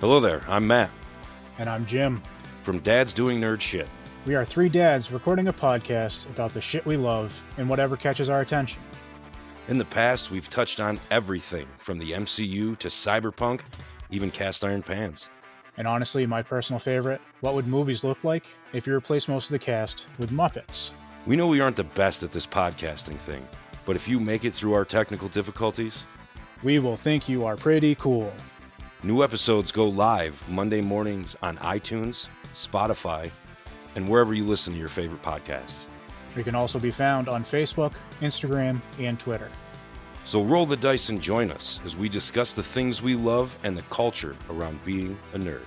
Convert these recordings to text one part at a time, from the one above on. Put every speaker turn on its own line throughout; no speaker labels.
Hello there, I'm Matt
And I'm Jim.
from Dad's Doing Nerd Shit.
We are three dads recording a podcast about the shit we love and whatever catches our attention.
In the past, we've touched on everything from the MCU to cyberpunk, even cast iron pans.
And honestly, my personal favorite what would movies look like if you replace most of the cast with Muppets?
We know we aren't the best at this podcasting thing, but if you make it through our technical difficulties,
We will think you are pretty cool.
New episodes go live Monday mornings on iTunes, Spotify, and wherever you listen to your favorite podcasts.
We can also be found on Facebook, Instagram, and Twitter.
So roll the dice and join us as we discuss the things we love and the culture around being a nerd.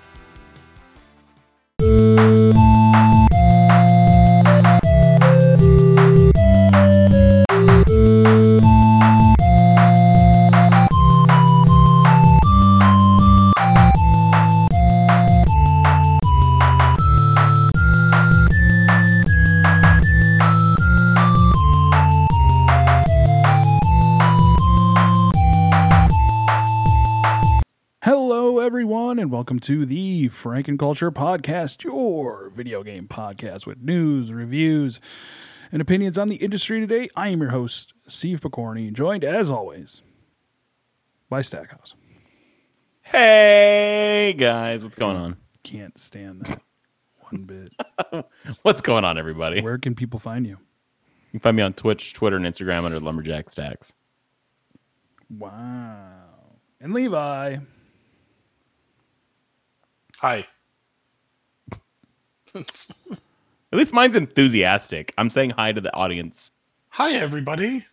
Welcome to the Franken Culture Podcast, your video game podcast with news, reviews, and opinions on the industry today. I am your host, Steve Picorni, joined as always by Stackhouse.
Hey guys, what's going on?
Can't stand that one bit.
What's going on, everybody?
Where can people find you?
You can find me on Twitch, Twitter, and Instagram under Lumberjack Stacks.
Wow. And Levi.
Hi.
At least mine's enthusiastic. I'm saying hi to the audience.
Hi, everybody.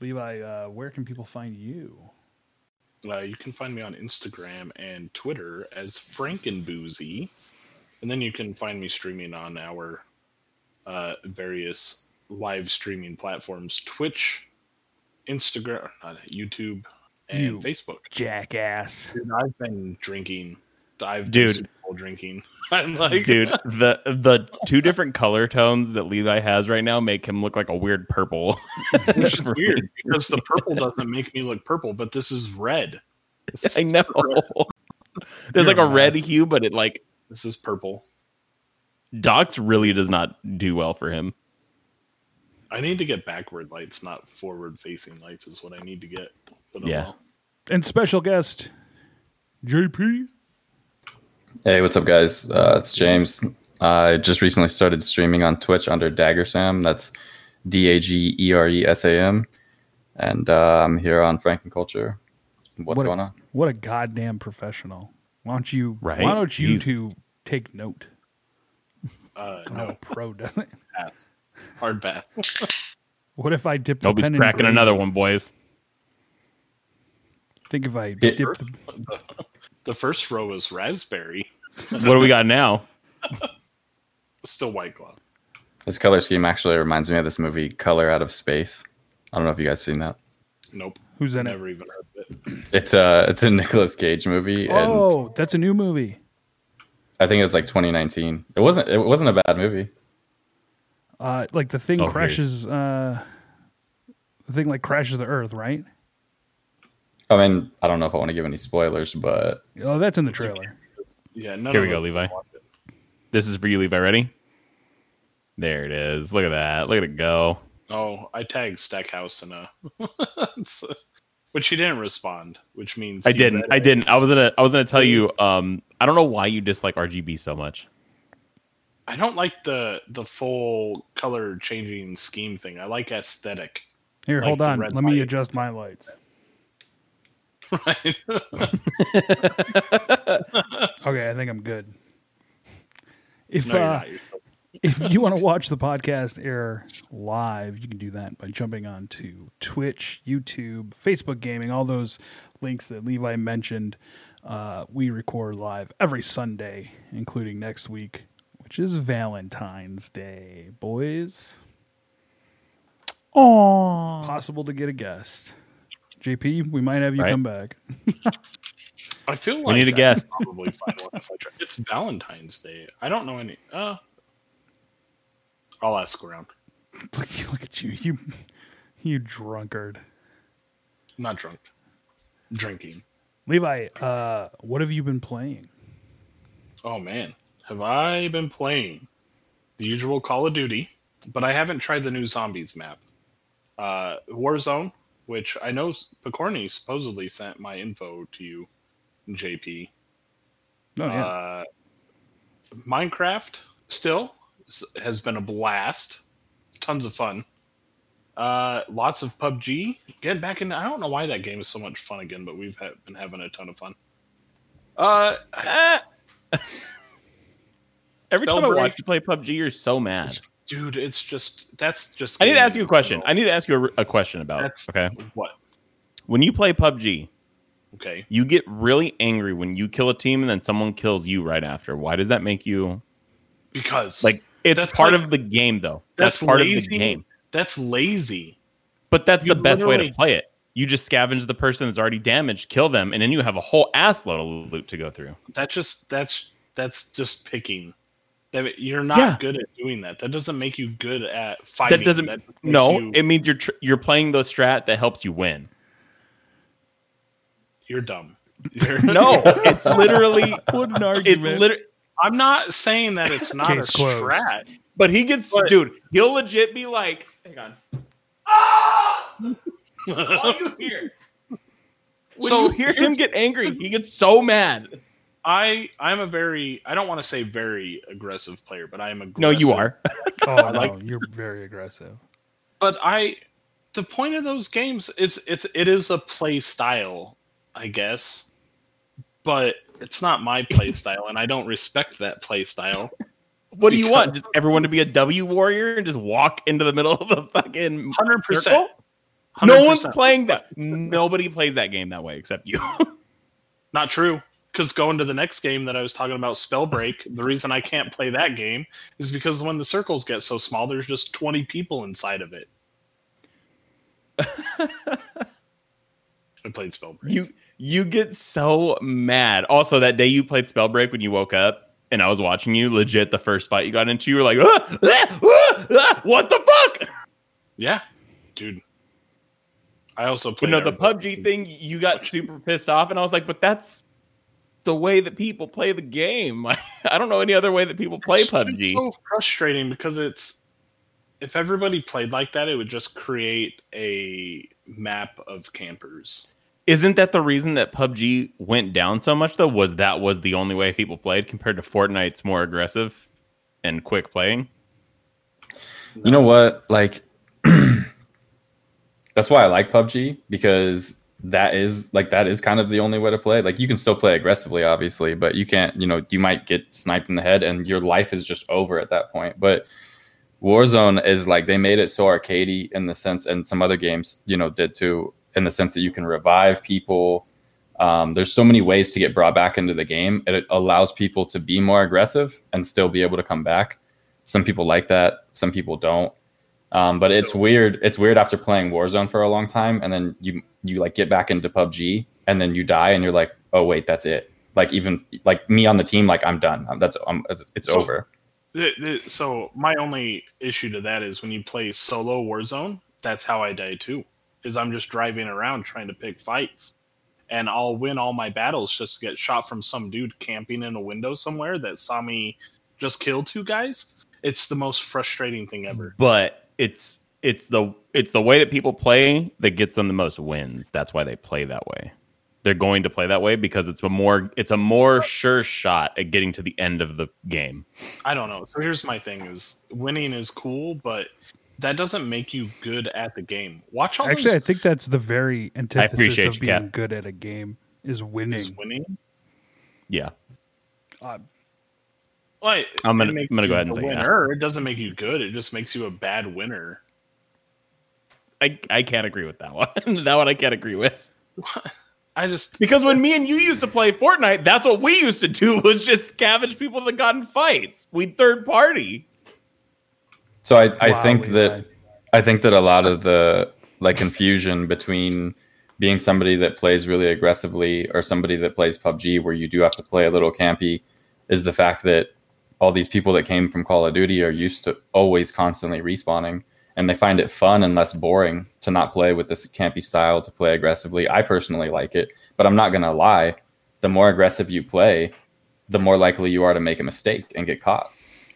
Levi, uh, where can people find you?
Uh, you can find me on Instagram and Twitter as Frankenboozy. And then you can find me streaming on our uh, various live streaming platforms Twitch, Instagram, uh, YouTube, and
You-
Facebook.
Jackass.
Dude, I've been drinking. I've
Dude.
been Super Bowl drinking. I'm like,
Dude, the the two different color tones that Levi has right now make him look like a weird purple.
which is weird because the purple doesn't make me look purple, but this is red.
I know. There's
You're
like a
a
red hue, but it like
This is purple.
Docs really does not do well for him.
I need to get backward lights, not forward facing lights, is what I need to get.
Yeah.
And special guest, JP.
Hey, what's up, guys? Uh, it's James. I just recently started streaming on Twitch under Dagger Sam. That's D A G E R E S A M. And uh, I'm here on Franken Culture. What's
What a-
going on?
What a goddamn professional. Why don't you
Right?
why don't you
He's-
two take note?
Uh,
No
no,
pro doesn't.
pass. Hard pass.
What if I dip the
Nobody's
pen
cracking
green?
another one, boys.
Think if I dip the
the first row is raspberry,
What do we got now?
still white claw.
This color scheme actually reminds me of this movie, Color Out of Space. I don't know if you guys seen that.
Nope,
who's in it?
never even heard of it.
It's a it's a Nicolas Cage movie, and
Oh, that's a new movie.
I think it's like 2019. It wasn't it wasn't a bad movie.
Uh, like the thing
Oh, here.
crashes. Uh, the thing like crashes the Earth, right?
I mean, I don't know if I want to give any spoilers, but
Oh, that's in the trailer.
Yeah, none
Here
of
we go, Levi. This is for you, Levi. Ready? There it is. Look at that. Look at it go.
Oh, I tagged Stackhouse in a, which he didn't respond, which means
I didn't. I didn't. I was gonna. I was gonna tell you. Um, I don't know why you dislike RGB so much.
I don't like the the full color changing scheme thing. I like aesthetic.
Here,
Like
hold on.
red
Let me adjust my lights.
Right?
Okay, I think I'm good. If
No,
uh,
not. You're still-
if you want to watch the podcast air live, you can do that by jumping on to Twitch, YouTube, Facebook Gaming, all those links that Levi mentioned. Uh, we record live every Sunday, including next week, which is Valentine's Day, boys.
Oh,
Possible to get a guest. JP, we might have you
Right.
come back.
I feel like we
need a
I
guest.
Probably find one if I try. It's Valentine's Day. I don't know any. Uh, I'll ask around.
Look, look at you, you, you drunkard.
I'm not drunk. Drinking.
Levi, uh, what have you been playing?
Oh man, have I been playing the usual Call of Duty? But I haven't tried the new Zombies map. Uh, Warzone, which I know Picorni supposedly sent my info to you, JP.
Oh yeah,
Uh, Minecraft still has been a blast. Tons of fun. Uh, lots of PUBG. Getting back in. I don't know why that game is so much fun again, but we've ha- been having a ton of fun. Uh,
Ah. Every time I watch you play PUBG, you're so mad.
Dude, it's just that's just.
I need to ask you a question. I need to ask you a, a question about.
That's
okay,
what.
when you play PUBG,
Okay,
you get really angry when you kill a team and then someone kills you right after. Why does that make you
because
like? It's part
like-
of the game, though. That's,
that's
part of the game.
that's lazy.
But that's
You
the best way to play it. You just scavenge the person that's already damaged, kill them, and then you have a whole ass load of loot to go through.
That just that's that's just picking. That you're not
Yeah.
good at doing that. That doesn't make you good at fighting.
That doesn't.
makes
no,
you-
it means you're tr- you're playing the strat that helps you win.
you're dumb. You're-
No, it's literally.
what an argument.
It's
argument!
literally.
I'm not saying that it's not a
closed.
strat.
But he gets,
But-
dude. He'll legit be like, "Hang on." Ah! All you hear. When
So
you hear him get angry, he gets so mad.
I I'm a very I don't want to say very aggressive player, but I am aggressive.
No, you are.
oh no,
like-
you're very aggressive.
But I the point of those games is it's it is a play style, I guess. But it's not my play style, and I don't respect that play style.
What do you want? Just everyone to be a W warrior and just walk into the middle of the fucking
Hundred
circle?
percent.
No one's playing that. Nobody plays that game that way except you.
Not true. Because going to the next game that I was talking about, Spellbreak, the reason I can't play that game is because when the circles get so small, there's just 20 people inside of it. I played Spellbreak.
you you get so mad. Also, that day you played Spellbreak when you woke up, and I was watching you. Legit, the first fight you got into, you were like, "Ah, ah, ah, ah, "What the fuck?"
Yeah, dude. I also played.
no, the. PUBG thing, you got super pissed off, and I was like, "But that's the way that people play the game. I don't know any other way that people play
It's just
PUBG."
so frustrating because it's if everybody played like that, it would just create a map of campers.
Isn't that the reason that PUBG went down so much though? Was that was the only way people played compared to Fortnite's more aggressive and quick playing?
You know what? Like, that's why I like PUBG because that is like that is kind of the only way to play. Like, you can still play aggressively, obviously, but you can't. You know, you might get sniped in the head, and your life is just over at that point. But Warzone is like they made it so arcadey in the sense, and some other games, you know, did too, in the sense that you can revive people. Um, there's so many ways to get brought back into the game. It allows people to be more aggressive and still be able to come back. Some people like that. Some people don't. Um, but it's weird. It's weird after playing Warzone for a long time, and then you you like get back into PUBG, and then you die, and you're like, oh wait, that's it. Like even like me on the team, like I'm done. That's um, it's, it's
So-
over.
The- the- So my only issue to that is when you play solo Warzone, that's how I die too. Is I'm just driving around trying to pick fights, and I'll win all my battles just to get shot from some dude camping in a window somewhere that saw me just kill two guys. It's the most frustrating thing ever.
But it's it's the it's the way that people play that gets them the most wins. That's why they play that way. They're going to play that way because it's a more it's a more sure shot at getting to the end of the game.
I don't know. So here's my thing: is winning is cool, but that doesn't make you good at the game. Watch all
Actually, I think that's the very antithesis of being
Cap.
good at a game is winning.
is winning.
Yeah.
Uh,
Like,
I'm gonna- I'm gonna go ahead and
a
say yeah.
It doesn't make you good. It just makes you a bad winner.
I, I can't agree with that one. that one I can't agree with.
I just
Because when me and you used to play Fortnite, that's what we used to do was just scavenge people that got in fights. We third party.
So I, I
Wow,
think
Levi.
that I think that a lot of the like confusion between being somebody that plays really aggressively or somebody that plays PUBG where you do have to play a little campy is the fact that all these people that came from Call of Duty are used to always constantly respawning and they find it fun and less boring to not play with this campy style to play aggressively. I personally like it But I'm not gonna lie, the more aggressive you play, the more likely you are to make a mistake and get caught.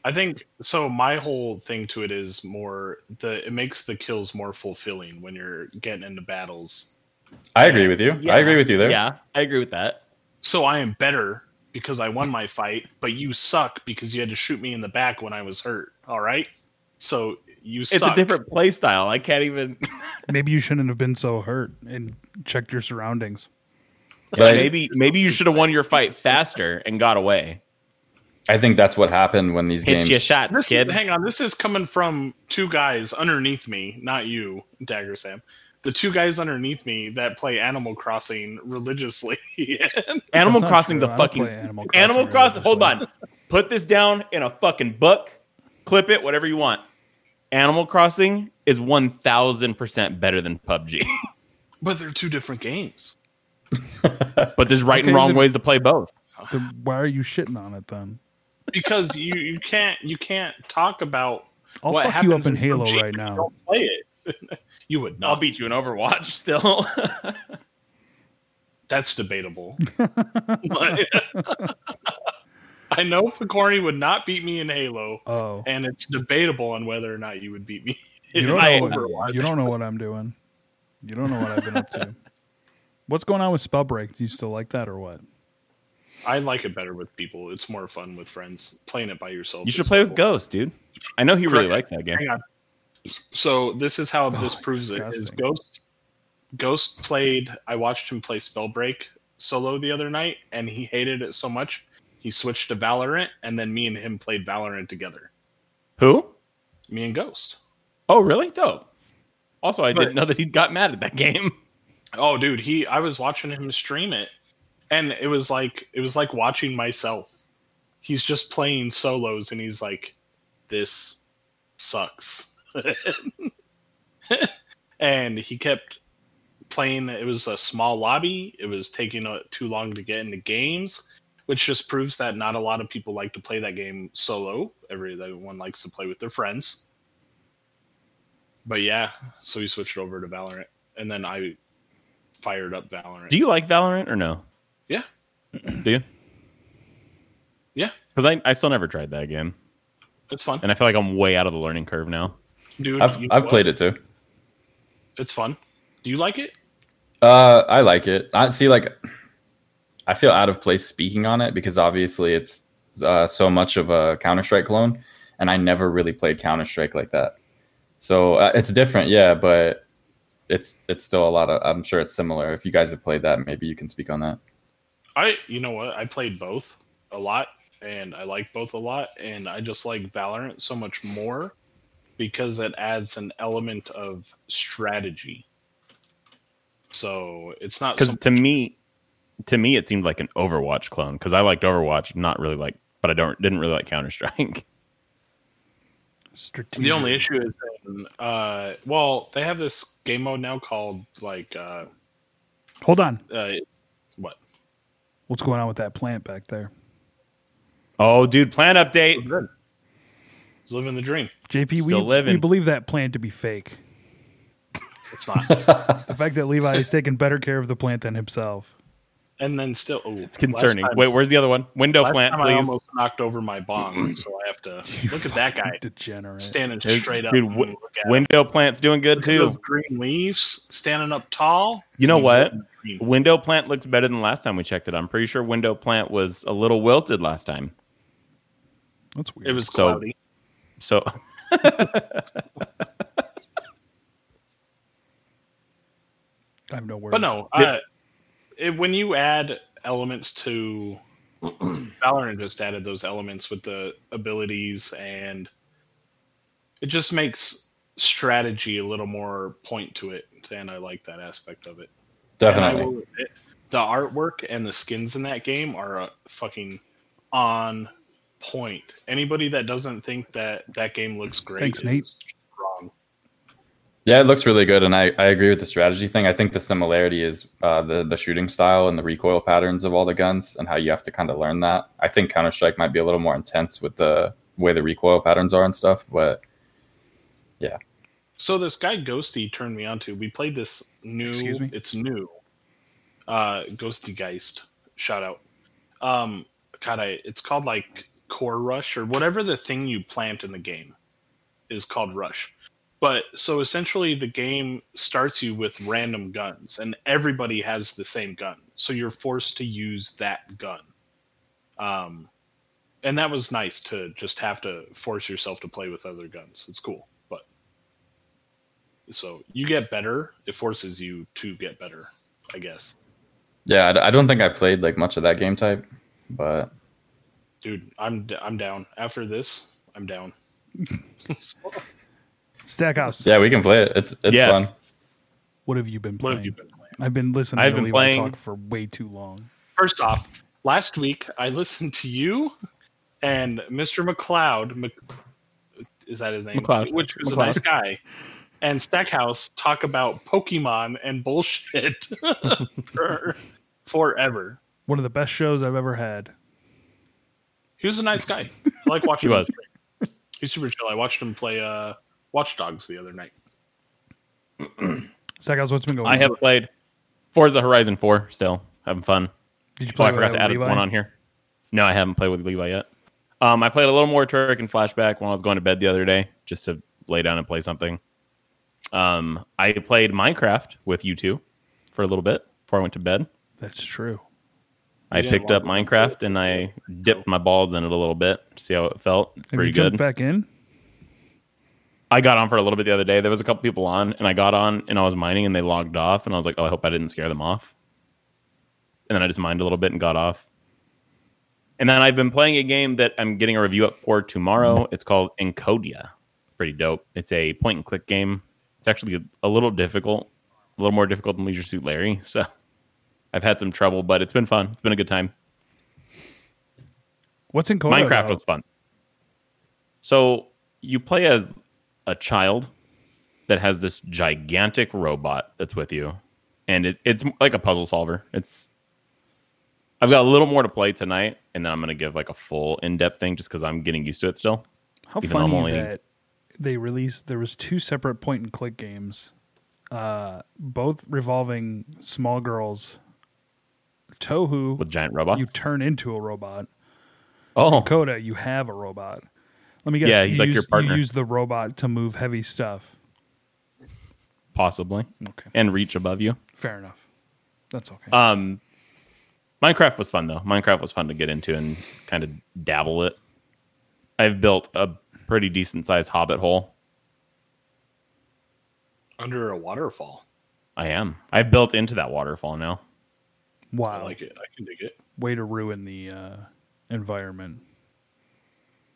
I think so. My whole thing to it is more the it makes the kills more fulfilling when you're getting into battles.
I agree with you. I agree with you there.
Yeah, I agree with that.
So I am better because I won my fight, but you suck because you had to shoot me in the back when I was hurt. All right, so you
It's
suck.
a different play style. I can't even.
Maybe you shouldn't have been so hurt and checked your surroundings.
But
maybe maybe you should have won your fight faster and got away.
I think that's what happened when these
Hit
games.
your shots,
This
kid.
is, hang on, this is coming from two guys underneath me, not you, Dagger Sam. The two guys underneath me that play Animal Crossing religiously.
Animal
That's not
Crossing's
true.
a
I
fucking
Animal Crossing
Animal Crossing. Hold on. Put this down in a fucking book. Clip it, whatever you want. Animal Crossing is one thousand percent better than PUBG.
but they're two different games.
but there's right
Okay,
and wrong
then-
ways to play both.
Then why are you shitting on it then?
Because you, you can't you can't talk about
I'll
what
fuck you up
happens
in Halo
PUBG
right now.
Don't play it. You would not.
I'll beat you in Overwatch still.
That's debatable. I know Picorni would not beat me in Halo,
Oh,
and it's debatable on whether or not you would beat me.
you
in
don't know.
Overwatch.
What, you don't know what I'm doing. You don't know what I've been up to. What's going on with Spellbreak? Do you still like that or what?
I like it better with people. It's more fun with friends. Playing it by yourself.
you should
is
play with
horrible.
Ghost, dude. I know he really
Correct.
likes that game.
Hang on. So this is how this
Oh,
proves it. Is. Ghost Ghost played I watched him play Spellbreak solo the other night and he hated it so much he switched to Valorant and then me and him played Valorant together.
Who?
Me and Ghost.
Oh, really? Dope. Also, I
But-
didn't know that he got mad at that game.
Oh dude, he I was watching him stream it and it was like it was like watching myself. He's just playing solos and he's like this sucks. and he kept playing it was a small lobby. It was taking uh too long to get into games, which just proves that not a lot of people like to play that game solo. Everyone likes to play with their friends. But yeah, so he switched over to Valorant and then I fired up Valorant.
Do you like Valorant or no?
Yeah.
Do you?
Yeah.
Because I, I still never tried that game.
It's fun,
And I feel like I'm way out of the learning curve now.
Dude.
I've
you
I've played it too.
It's fun. Do you like it?
Uh, I like it. I see, like, I feel out of place speaking on it because obviously it's uh, so much of a Counter Strike clone, and I never really played Counter Strike like that. So uh, it's different, yeah, but it's it's still a lot of. I'm sure it's similar. If you guys have played that, maybe you can speak on that.
I, you know what? I played both a lot, and I like both a lot, and I just like Valorant so much more because it adds an element of strategy. So it's not
Because
so
to me, to me, it seemed like an Overwatch clone. Because I liked Overwatch, not really like, but I don't didn't really like Counter Strike.
The only issue is, in, uh, well, they have this game mode now called like, uh,
Hold on.
uh, what?
What's going on with that plant back there?
oh, dude, Plant update.
Good. It's living the dream.
JP, we,
living.
we believe that plant to be fake.
It's not.
The fact that Levi is taking better care of the plant than himself.
and then still, oh,
It's concerning.
Time,
Wait, where's the other one? Window plant,
time I
please.
almost knocked over my bong, so I have to look at that guy
Degenerate.
standing
Dude,
straight up.
dude,
and
wi-
him.
Window plant's doing good
Look at those
too.
green leaves standing up tall.
You know what?
living the dream.
Window plant looks better than last time we checked it. I'm pretty sure window plant was a little wilted last time.
That's weird.
It was
So-
cloudy.
So
I have no words.
But no,
Yeah.
uh, it, when you add elements to Valorant, just added those elements with the abilities, and it just makes strategy a little more point to it, and I like that aspect of it.
Definitely.
will admit, the artwork and the skins in that game are uh, fucking on point. Anybody that doesn't think that that game looks great
Thanks, Nate.
is wrong.
Yeah, it looks really good, and I, I agree with the strategy thing. I think the similarity is uh, the the shooting style and the recoil patterns of all the guns, and how you have to kind of learn that. I think Counter Strike might be a little more intense with the way the recoil patterns are and stuff, but yeah.
So this guy Ghosty turned me on to. We played this new.
Excuse me?
It's new. Uh, Ghosty Geist, shout out. Um, God, I, it's called like Core Rush or whatever the thing you plant in the game is called Rush. But so essentially, the game starts you with random guns, and everybody has the same gun. So you're forced to use that gun. Um, and that was nice to just have to force yourself to play with other guns. It's cool, but so you get better. It forces you to get better, I guess.
Yeah, I, don't think I played like much of that game type, but
Dude, I'm d- I'm down. After this, I'm down.
Stackhouse.
yeah, we can play it. It's it's
Yes.
fun.
What have you been
what
playing?
have you been playing?
I've been listening
I've
to
been
Levi
playing-
talk for way too long.
First off, last week I listened to you and Mr. McLeod. Mc, is that his name?
McLeod.
Which was
McLeod.
a nice guy. And Stackhouse talk about Pokemon and bullshit for forever.
One of the best shows I've ever had.
He was a nice guy. I like watching
He
him.
was.
play. He's super chill. I watched him play uh, Watch Dogs the other night.
Stackhouse, what's been going
I
on?
have played Forza Horizon 4 still. Having fun.
Did you
Oh,
play
I forgot to add
Levi?
one on here. No, I haven't played with Levi yet. Um, I played a little more Turrican Flashback when I was going to bed the other day, just to lay down and play something. Um, I played Minecraft with you two for a little bit before I went to bed.
That's true.
I picked up
log on to
Minecraft and I dipped my balls in it a little bit to see how it felt.
Have
Pretty
you
good.
back in?
I got on for a little bit the other day. There was a couple people on, and I got on and I was mining, and they logged off, and I was like, "Oh, I hope I didn't scare them off." And then I just mined a little bit and got off. And then I've been playing a game that I'm getting a review up for tomorrow. It's called Encodya. Pretty dope. It's a point and click game. It's actually a little difficult, a little more difficult than Leisure Suit Larry. So I've had some trouble, but it's been fun. It's been a good time.
What's Encodya?
Minecraft
though?
was fun. So you play as a child that has this gigantic robot that's with you, and it, it's like a puzzle solver. It's I've got a little more to play tonight, and then I'm gonna give like a full in depth thing just because I'm getting used to it still.
How
even
funny
only-
that they released there was two separate point and click games, uh, both revolving small girls. Tohu,
with giant robots.
you turn into a robot.
oh,
Coda, you have a robot. Let me guess.
Yeah, he's
you
like
use,
your partner.
You use the robot to move heavy stuff.
possibly,
Okay,
and reach above you.
fair enough. That's okay.
Um, Minecraft was fun though. Minecraft was fun to get into and kind of dabble it. I've built a pretty decent sized hobbit hole.
Under a waterfall.
I am. I've built into that waterfall now.
Wow,
I like it. I can dig it.
way to ruin the uh, environment.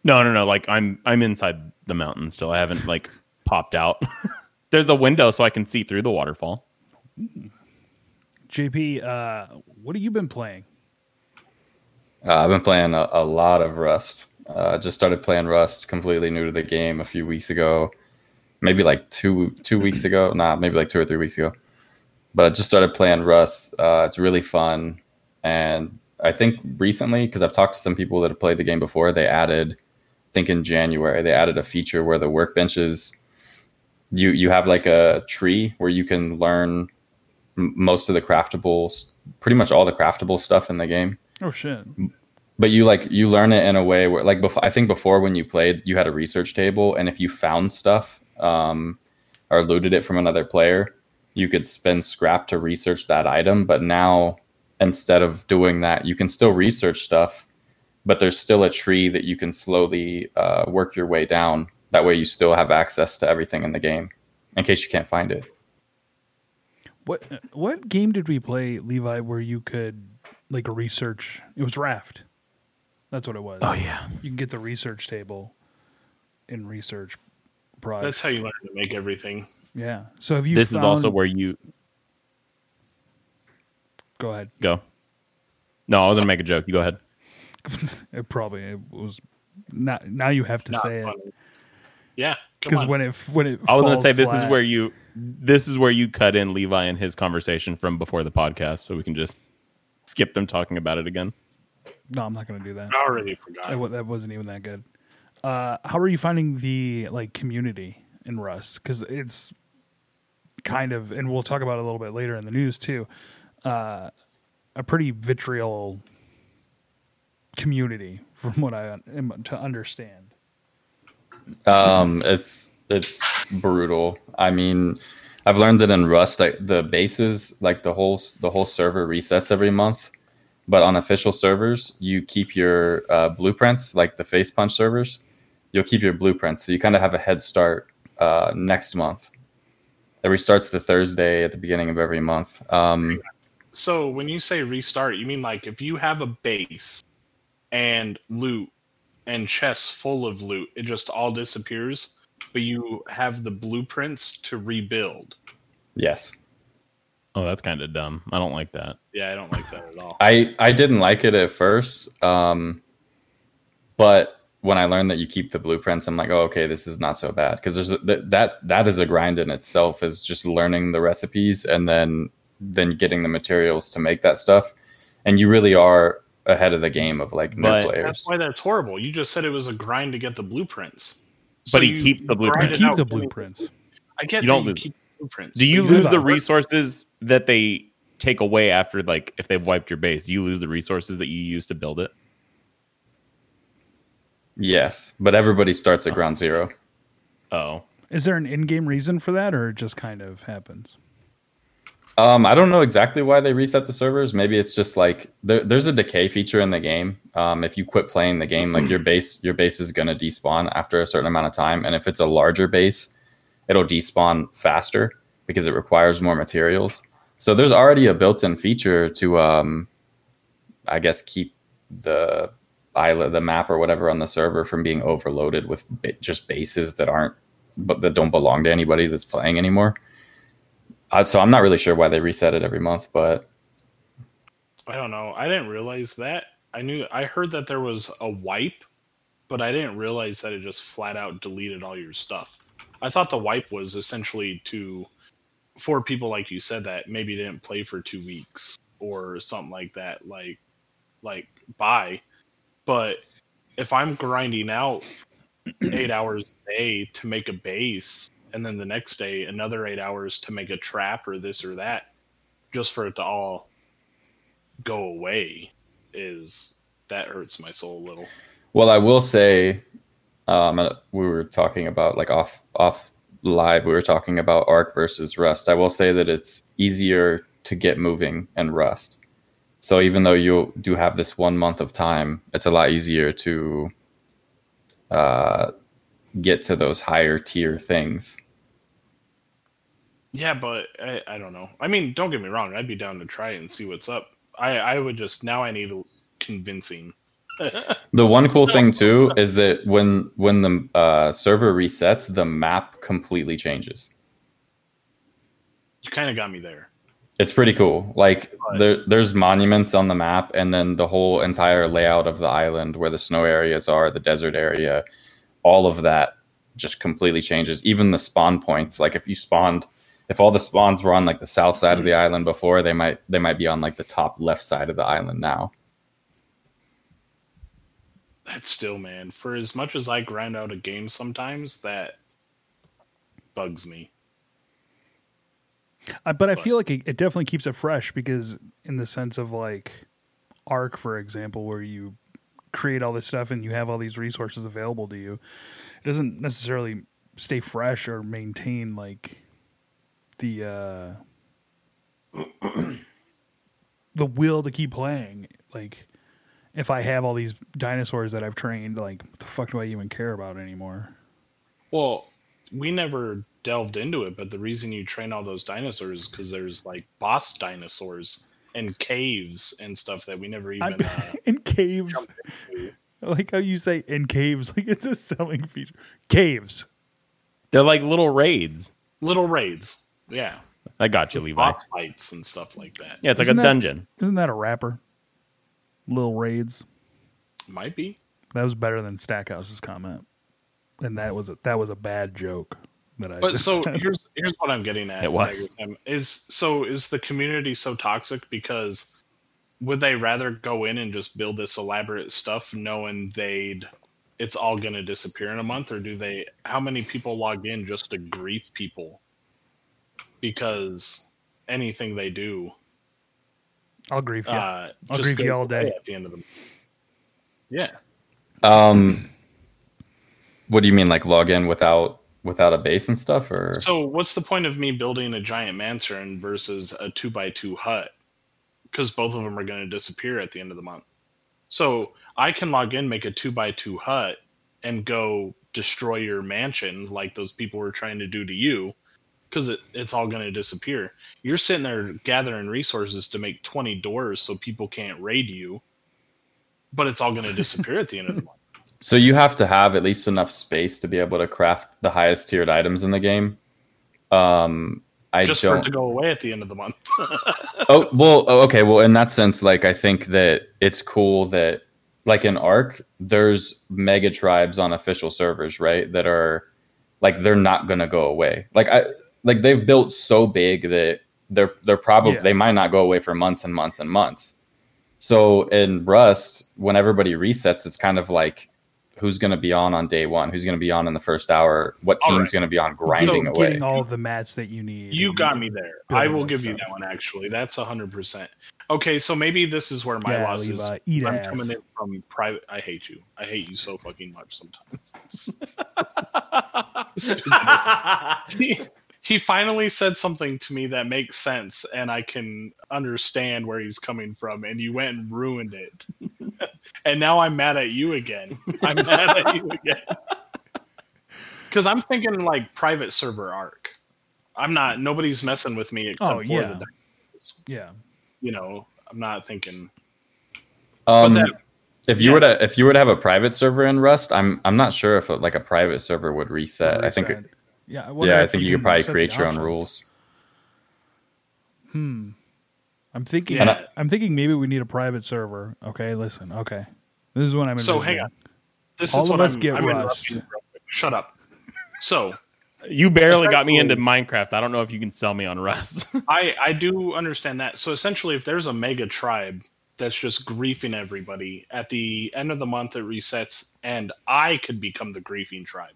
No, no, no. Like I'm I'm inside the mountain still. I haven't like popped out. There's a window so I can see through the waterfall.
JP, uh, what have you been playing?
Uh, I've been playing a, a lot of Rust. Uh, just started playing Rust, completely new to the game a few weeks ago, maybe like two two weeks ago. Nah, maybe like two or three weeks ago. But I just started playing Rust. Uh, it's really fun, and I think recently, because I've talked to some people that have played the game before, they added, I think in January, they added a feature where the workbenches, you you have like a tree where you can learn m- most of the craftable, pretty much all the craftable stuff in the game
Oh shit!
but you like you learn it in a way where like before i think before when you played you had a research table and if you found stuff um, or looted it from another player you could spend scrap to research that item but now instead of doing that you can still research stuff but there's still a tree that you can slowly uh, work your way down that way you still have access to everything in the game in case you can't find it
What what game did we play, Levi, where you could like research? It was Raft. That's what it was.
Oh yeah.
you can get the research table in research
That's how you learn to make everything.
Yeah. So have you?
This is also where you
Go ahead.
go. No, I was gonna make a joke. You go ahead.
It probably it was. Now, now you have to
Not
say it.
Yeah,
because when it when it
I was gonna
falls
say this is where you this is where you cut in Levi and his conversation from before the podcast, so we can just skip them talking about it again.
No, I'm not going to do that.
I already forgot.
wa- that wasn't even that good. Uh, how are you finding the like community in Rust? Because it's kind of, and we'll talk about it a little bit later in the news too. uh, a pretty vitriol community, from what I am to understand.
Um, it's it's brutal. I mean, I've learned that in Rust, like, the bases, like the whole the whole server resets every month. But on official servers, you keep your uh, blueprints, like the Facepunch servers. You'll keep your blueprints, so you kind of have a head start uh, next month. It restarts the Thursday at the beginning of every month. Um,
So when you say restart, you mean like if you have a base and loot and chests full of loot, it just all disappears, but you have the blueprints to rebuild.
yes,
Oh, that's kind of dumb. I don't like that.
Yeah, I don't like that at all.
I I didn't like it at first, um, but when I learned that you keep the blueprints, I'm like, oh, okay, this is not so bad because there's a, that that that is a grind in itself. Is just learning the recipes and then then getting the materials to make that stuff, and you really are ahead of the game of like new players.
That's why that's horrible. You just said it was a grind to get the blueprints.
But he keep the blueprints.
it
Keep the blueprints.
I get
you don't
you
lose-
keep the blueprints.
Do you
but
lose the resources that they take away after, like, if they've wiped your base? Do you lose the resources that you use to build it?
Yes, but everybody starts at ground zero.
Oh,
Is there an in-game reason for that, or it just kind of happens?
Um, I don't know exactly why they reset the servers. Maybe it's just like there, there's a decay feature in the game. Um, if you quit playing the game, like your base, your base is gonna despawn after a certain amount of time, and if it's a larger base, it'll despawn faster because it requires more materials. So there's already a built-in feature to, um, I guess, keep the island, the map or whatever on the server from being overloaded with just bases that aren't, but that don't belong to anybody that's playing anymore. Uh, so I'm not really sure why they reset it every month, but
I don't know. I didn't realize that. I knew I heard that there was a wipe, but I didn't realize that it just flat out deleted all your stuff. I thought the wipe was essentially to for people like you said that maybe didn't play for 2 weeks or something like that like like bye. But if I'm grinding out 8 hours a day to make a base and then the next day another 8 hours to make a trap or this or that just for it to all go away is that hurts my soul a little.
well, I will say, um, we were talking about like off off live. We were talking about ARK versus Rust. I will say that it's easier to get moving and Rust. So even though you do have this one month of time, it's a lot easier to uh, get to those higher tier things.
Yeah, but I, I don't know. I mean, don't get me wrong. I'd be down to try it and see what's up. I, I would just now I need convincing.
The one cool thing too is that when when the uh, server resets, the map completely changes.
You kind of got me there.
It's pretty cool. Like there, there's monuments on the map, and then the whole entire layout of the island, where the snow areas are, the desert area, all of that just completely changes. Even the spawn points. Like if you spawned, if all the spawns were on like the south side of the island before, they might they might be on like the top left side of the island now.
That's still, man. For as much as I grind out a game, sometimes that bugs me.
Uh, but I
But-
feel like it, it definitely keeps it fresh because, in the sense of like ARK, for example, where you create all this stuff and you have all these resources available to you, it doesn't necessarily stay fresh or maintain like the uh the will to keep playing. Like, if I have all these dinosaurs that I've trained, like, what the fuck do I even care about anymore?
Well, we never delved into it, but the reason you train all those dinosaurs is because there's like boss dinosaurs and caves and stuff that we never even.
I'm-
Uh,
in caves. I like how you say in caves, like it's a selling feature. Caves.
they're like little raids.
Little raids, yeah,
I got you, Levi.
boss fights and stuff like that.
Yeah, it's like
Isn't
a
that-
dungeon.
Isn't that a rapper? Little raids.
Might be.
That was better than Stackhouse's comment, and that was a, that was a bad joke that I.
But
just
so here's here's what I'm getting at.
It was.
Is so is the community so toxic because would they rather go in and just build this elaborate stuff knowing they'd it's all going to disappear in a month or do they how many people log in just to grief people because anything they do
I'll grief you.
Uh,
I'll grief you all day.
At the end of the yeah.
Um, what do you mean, like log in without without a base and stuff, or
So what's the point of me building a giant mansion versus a two by two hut? Because both of them are going to disappear at the end of the month. So I can log in, make a two by two hut, and go destroy your mansion like those people were trying to do to you. Because it, it's all going to disappear. You're sitting there gathering resources to make 20 doors so people can't raid you, but it's all going to disappear at the end of the month.
So you have to have at least enough space to be able to craft the highest tiered items in the game. Um, I
Just for
don't.
it to go away at the end of the month.
oh well oh, okay well in that sense like i think that it's cool that like in ARK there's mega tribes on official servers right that are like they're not gonna go away like i like they've built so big that they're they're probably
Yeah.
they might not go away for months and months and months so in rust when everybody resets it's kind of like who's going to be on on day one who's going to be on in the first hour what team's
right.
going to be on grinding
getting,
away
getting all of the mats that you need.
You got me there. I will
that
give you that one actually. That's hundred percent. Okay, so maybe this is where my
Yeah,
loss is.
Levi, eat
I'm
ass.
coming in from private. I hate you. I hate you so fucking much sometimes. he, he finally said something to me that makes sense, and I can understand where he's coming from. And you went and ruined it, and now I'm mad at you again. I'm mad at you again because I'm thinking like private server ARK. I'm not. Nobody's messing with me except
Oh,
for
yeah.
the. Dynamos.
Yeah.
You know, I'm not thinking.
Um,
that-
if you
yeah.
were to if you were to have a private server in Rust, I'm I'm not sure if like a private server would reset. I think
Reset. Yeah. I
yeah, I think you could probably create your own rules.
Hmm. I'm thinking.
Yeah.
I'm thinking maybe we need a private server. Okay, listen. Okay, this is what I'm.
So, hang on. This
All
is
of
what
us
I'm,
get
I'm
Rust.
interrupting real quick. Shut up. So
You barely got me
Essentially-
into Minecraft. I don't know if you can sell me on Rust.
I I do understand that. So essentially, if there's a mega tribe that's just griefing everybody at the end of the month, it resets, and I could become the griefing tribe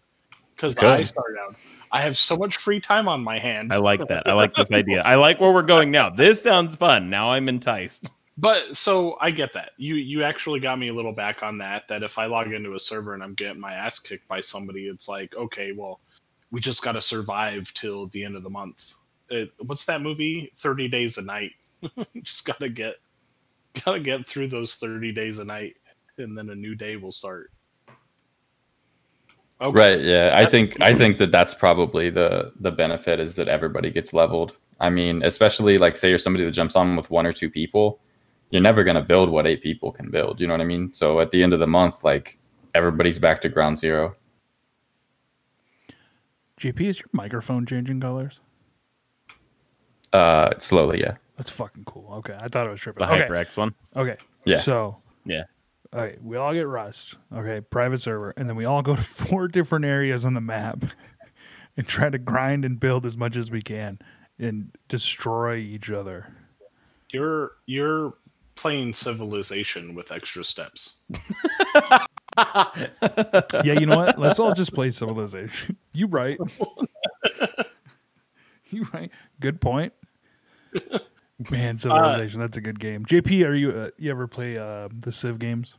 because I started out. I have so much free time on my hand.
I like that. I like this idea. I like where we're going now. This sounds fun. Now I'm enticed.
But so I get that. You you actually got me a little back on that. That if I log into a server and I'm getting my ass kicked by somebody, it's like, okay, well, we just got to survive till the end of the month. It, what's that movie? Thirty Days a Night. just gotta get gotta get through those thirty days a night, and then a new day will start. Okay.
Right. Yeah. I think I think that that's probably the the benefit is that everybody gets leveled. I mean, especially like say you're somebody that jumps on with one or two people, you're never gonna build what eight people can build. You know what I mean? So at the end of the month, like everybody's back to ground zero.
JP, is your microphone changing colors?
Uh, slowly. Yeah.
That's fucking cool. Okay, I thought it was tripping.
The
okay.
HyperX one.
Okay.
Yeah.
So
Yeah.
Okay, we all get Rust. Okay, private server, and then we all go to four different areas on the map and try to grind and build as much as we can and destroy each other.
You're you're playing Civilization with extra steps.
Yeah, you know what? Let's all just play Civilization. You right. you right. Good point. Man, Civilization. that's a good game. JP, are you uh, you ever play uh, the Civ games?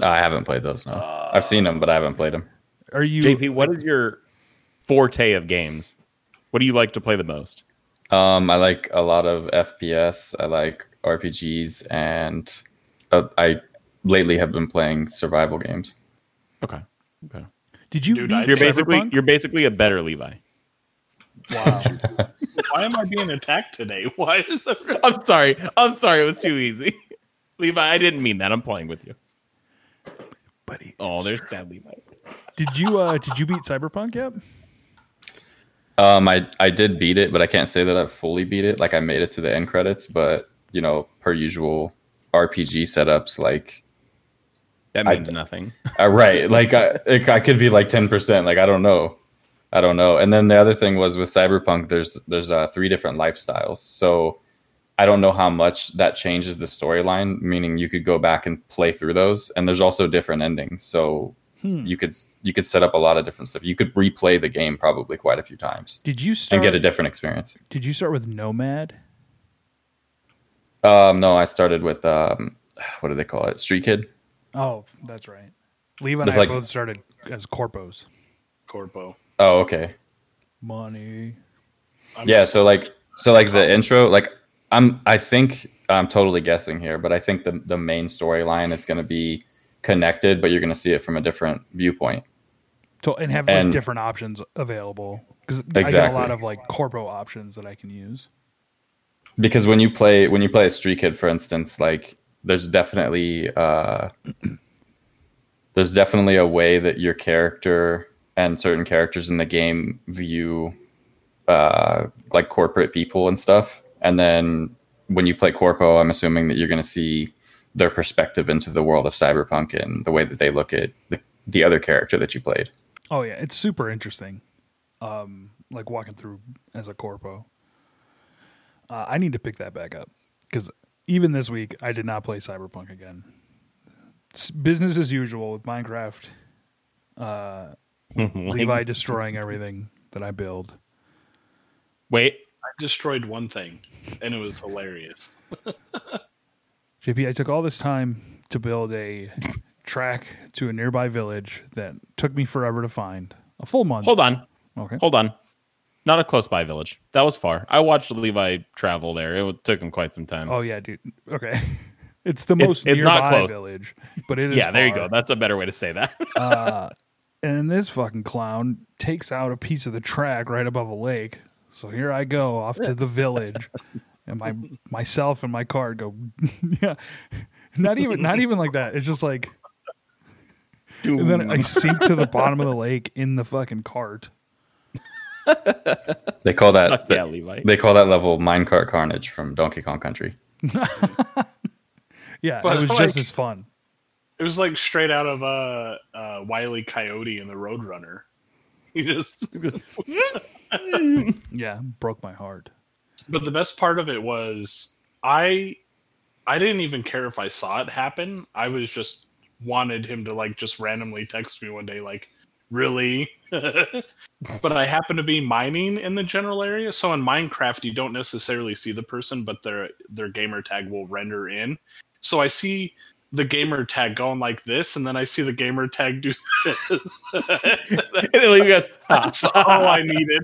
I haven't played those. No, I've seen them, but I haven't played them.
Are you
JP, what is your forte of games? What do you like to play the most?
Um, I like a lot of FPS. I like RPGs, and uh, I lately have been playing survival games.
Okay. Okay.
Did you
Dude,
You're basically
Cyberpunk?
you're basically a better Levi.
Wow.
Why am I being attacked today? Why is that?
I'm sorry. I'm sorry. It was too easy. Levi, I didn't mean that. I'm playing with you.
Buddy.
Oh, there's sad Levi.
Did you uh did you beat Cyberpunk yet?
Um, I I did beat it, but I can't say that I fully beat it. Like I made it to the end credits, but you know, per usual RPG setups, like
That
I-
means nothing.
uh, right, like I it, I could be like ten percent. Like I don't know, I don't know. And then the other thing was with Cyberpunk, there's there's uh, three different lifestyles, so I don't know how much that changes the storyline. Meaning you could go back and play through those, and there's also different endings. So
Hmm.
you could you could set up a lot of different stuff. You could replay the game probably quite a few times
Did you start,
and
start
get a different experience.
Did you start with Nomad?
Um, no, I started with um, what do they call it? Street Kid.
Oh, that's right. Levi and
It's
I
like-
both started as corpos.
Corpo.
Oh, okay.
Money.
I'm
yeah so like so like the intro like i'm i think i'm totally guessing here but i think the the main storyline is going to be connected but you're going to see it from a different viewpoint
To, and have like
And-
different options available because I get a lot of like corpo options that I can use.
because when you play when you play a street kid for instance like there's definitely uh there's definitely a way that your character and certain characters in the game view uh like corporate people and stuff and then when you play corpo i'm assuming that you're going to see their perspective into the world of cyberpunk and the way that they look at the, the other character that you played
Oh yeah, it's super interesting. Um, like walking through as a corpo. Uh, I need to pick that back up because even this week I did not play Cyberpunk again. It's business as usual with Minecraft. Uh, Levi destroying everything that I build.
Wait,
I destroyed one thing, and it was hilarious.
JP, I took all this time to build a track to a nearby village that took me forever to find. A full month.
hold on,
Okay.
hold on. Not a close by village. That was far. I watched Levi travel there. It took him quite some time.
Oh yeah, dude. Okay. It's the most
it's not
nearby
close.
village, but it is.
yeah, there you go. That's a better way to say that.
Uh, and this fucking clown takes out a piece of the track right above a lake. So here I go off to the village, and my myself and my car go. yeah, not even not even like that. It's just like, and then I sink to the bottom of the lake in the fucking cart.
they call that
Fuck yeah, Levi.
they call that level minecart carnage from donkey kong country
Yeah,
But
it was
like-
just as fun.
It was like straight out of uh, uh, Wiley Coyote and the Roadrunner. He just,
Yeah, broke my heart.
but the best part of it was I, I didn't even care if I saw it happen. I was just wanted him to like just randomly text me one day, like, really? but I happen to be mining in the general area, so in Minecraft you don't necessarily see the person, but their their gamer tag will render in. So I see the gamer tag going like this, and then I see the gamer tag do this.
and then Levi goes,
That's all I needed.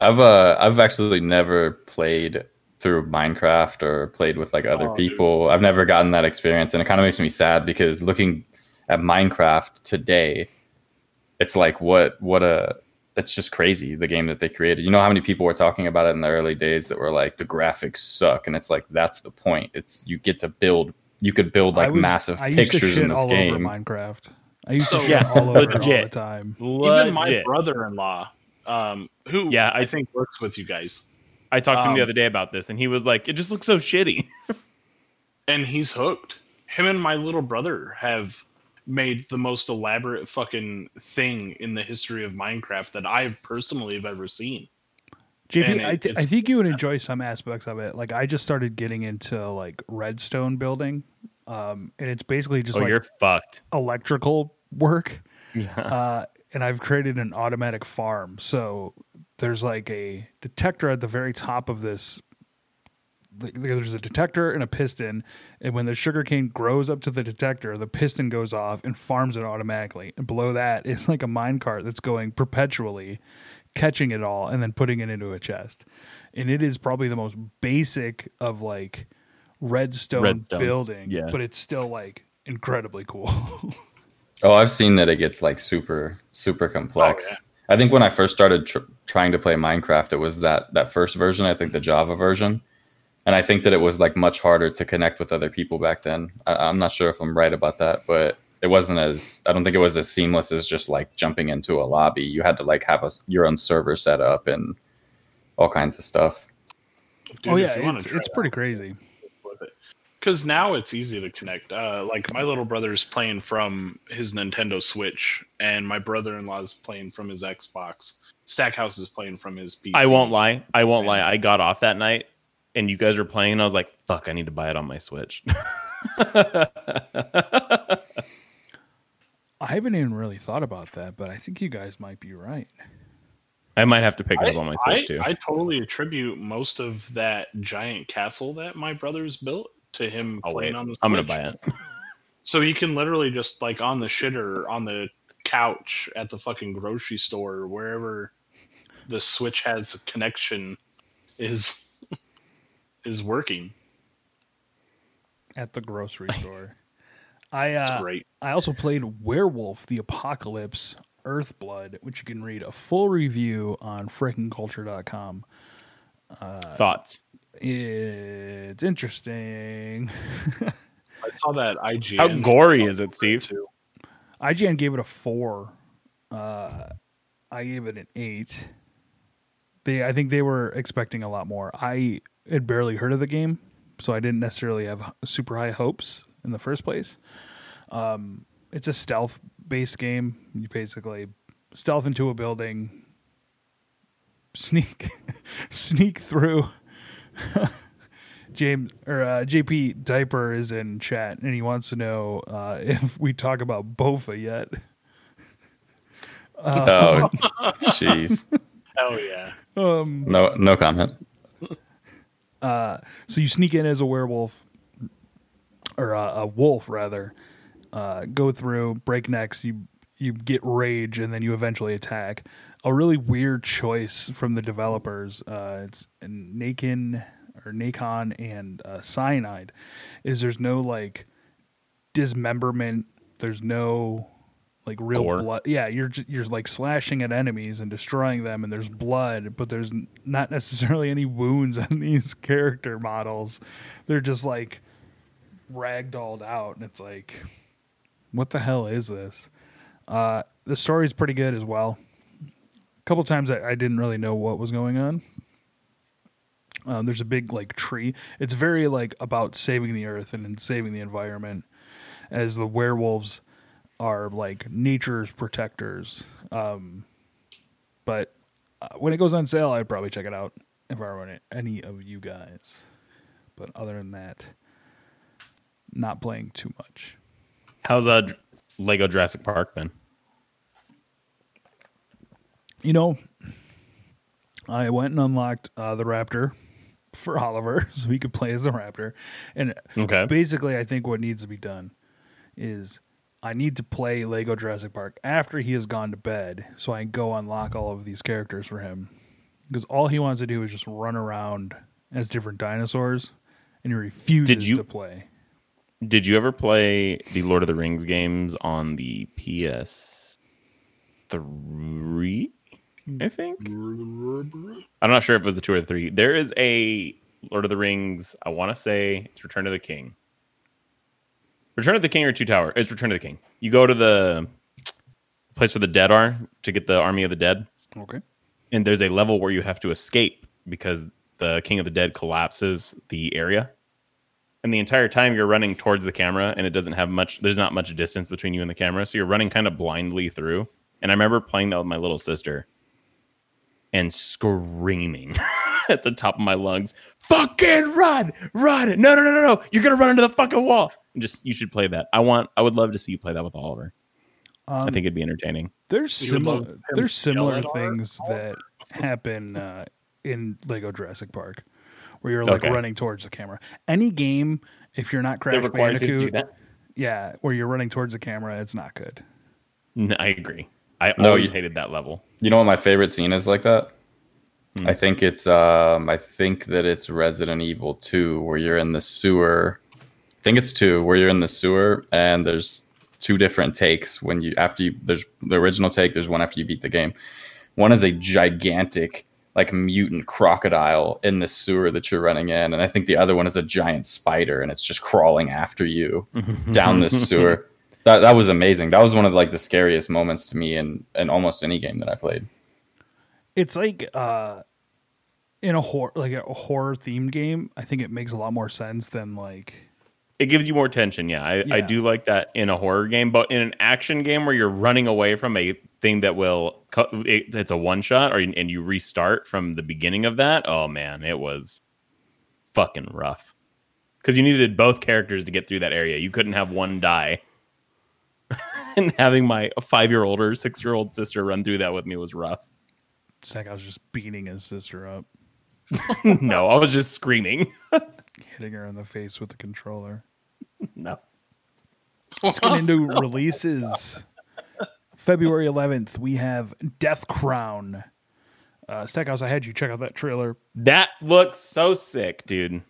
I've uh I've actually never played through Minecraft or played with like other
Oh, dude.
people. I've never gotten that experience and it kind of makes me sad because looking at Minecraft today, it's like what what a it's just crazy the game that they created. You know how many people were talking about it in the early days that were like the graphics suck and it's like that's the point. It's you get to build you could build
I
like
was-
massive
I used to
pictures
shit
in this
all
game.
over Minecraft. I used
So-
to shit
Yeah,
all over it all the
legit.
time.
Even my brother-in-law, um, who
Yeah,
I
I-
think works with you guys,
I talked to him the
Um,
other day about this, and he was like, "It just looks so shitty."
and he's hooked. Him and my little brother have made the most elaborate fucking thing in the history of Minecraft that I personally have ever seen.
JP,
And
I, th- I think you would enjoy some aspects of it. Like I just started getting into like redstone building, um, and it's basically just
oh,
like
you're fucked.
electrical work.
Yeah.
Uh, and I've created an automatic farm. So there's like a detector at the very top of this. Like, There's a detector and a piston, and when the sugarcane grows up to the detector, the piston goes off and farms it automatically. And below that is like a mine cart that's going perpetually, catching it all and then putting it into a chest. And it is probably the most basic of like redstone,
Redstone,
building,
yeah.
but it's still like incredibly cool.
Oh, I've seen that it gets like super, super complex.
Oh, yeah.
I think when I first started tr- trying to play Minecraft, it was that that first version. I think the Java version, and I think that it was like much harder to connect with other people back then. I- I'm not sure if I'm right about that, but it wasn't as I don't think it was as seamless as just like jumping into a lobby. You had to like have a, your own server set up and all kinds of stuff.
Dude,
oh yeah, it's, it's pretty
out,
crazy.
because now it's easy to connect. Uh, like my little brother's playing from his Nintendo Switch, and my brother-in-law's playing from his Xbox. Stackhouse is playing from his PC.
I won't lie. I won't lie. I got off that night, and you guys were playing. And I was like, "Fuck! I need to buy it on my Switch."
I haven't even really thought about that, but I think you guys might be right.
I might have to pick it
I,
up on my
I,
Switch too.
I totally attribute most of that giant castle that my brother's built to him
oh
playing
wait,
on the.
I'm gonna buy it.
So you can literally just like on the shitter on the couch at the fucking grocery store or wherever the Switch has a connection is is working.
at the grocery store. I uh,
great.
I also played Werewolf: The Apocalypse Earthblood, which you can read a full review on freakingculture.com.
Thoughts?
It's interesting.
I saw that IGN.
How gory is it, Steve?
Too.
IGN gave it a four. Uh, I gave it an eight. They, I think they were expecting a lot more. I had barely heard of the game, so I didn't necessarily have super high hopes in the first place. Um, it's a stealth-based game. You basically stealth into a building, sneak, sneak through. James or uh, JP Diaper is in chat, and he wants to know uh, if we talk about Bofa yet.
Oh, jeez.
Hell yeah.
No, no comment.
So you sneak in as a werewolf, or a, a wolf rather. Uh, go through, break necks. You you get rage, and then you eventually attack. A really weird choice from the developers. Uh, it's Nakin or Nacon and uh, Cyanide. Is there's no like dismemberment. There's no like real
Gore.
blood. Yeah, you're you're like slashing at enemies and destroying them, and there's blood, but there's not necessarily any wounds on these character models. They're just like ragdolled out, and it's like, what the hell is this? Uh, the story's pretty good as well. A couple times I, I didn't really know what was going on. Um, there's a big like tree. It's very like about saving the earth and, and saving the environment, as the werewolves are like nature's protectors. Um, but uh, when it goes on sale, I'd probably check it out if I were any of you guys. But other than that, not playing too much.
How's uh Lego Jurassic Park been?
You know, I went and unlocked uh, the Raptor for Oliver so he could play as the Raptor. And
Okay.
basically, I think what needs to be done is I need to play Lego Jurassic Park after he has gone to bed so I can go unlock all of these characters for him. Because all he wants to do is just run around as different dinosaurs and he refuses
Did you-
to play.
Did you ever play the Lord of the Rings games on the PS three? I think. I'm not sure if it was the two or the three. There is a Lord of the Rings. I want to say it's Return of the King. Return of the King or Two Tower? It's Return of the King. You go to the place where the dead are to get the army of the dead,
Okay.
and there's a level where you have to escape because the King of the Dead collapses the area. And the entire time you're running towards the camera, and it doesn't have much. There's not much distance between you and the camera, so you're running kind of blindly through. And I remember playing that with my little sister, and screaming at the top of my lungs, "Fucking run, run! No, no, no, no, no! You're gonna run into the fucking wall!" And just you should play that. I want. I would love to see you play that with Oliver. I
Um,
think it'd be entertaining.
There's
You would love
similar there's similar
at our-
things that happen uh, in Lego Jurassic Park, where you're like
Okay.
running towards the camera. Any game, if you're not Crash Bandicoot, yeah, where you're running towards the camera, it's not good.
No, I agree. I
No,
always
you-
hated that level.
You know what my favorite scene is like that?
Hmm.
I think it's um I think that it's Resident Evil 2 where you're in the sewer. I think it's 2 where you're in the sewer and there's two different takes when you after you there's the original take there's one after you beat the game. One is a gigantic like mutant crocodile in the sewer that you're running in and I think the other one is a giant spider and it's just crawling after you down this sewer. That that was amazing. That was one of like the scariest moments to me in in almost any game that I played.
It's like uh, in a horror like a horror themed game. I think it makes a lot more sense than like
It gives you more tension. Yeah, I, I do like that in a horror game, but in an action game where you're running away from a thing that will, cut, it, it's a one shot, or and you restart from the beginning of that. Oh man, it was fucking rough because you needed both characters to get through that area. You couldn't have one die. and having my five year old or six year old sister run through that with me was rough.
Zach, I was just beating his sister up,
no, I was just screaming.
hitting her in the face with the controller.
no.
Let's get into releases. February 11th, we have Death Crown. Uh, Stackhouse, I had you check out that trailer.
That looks so sick, dude.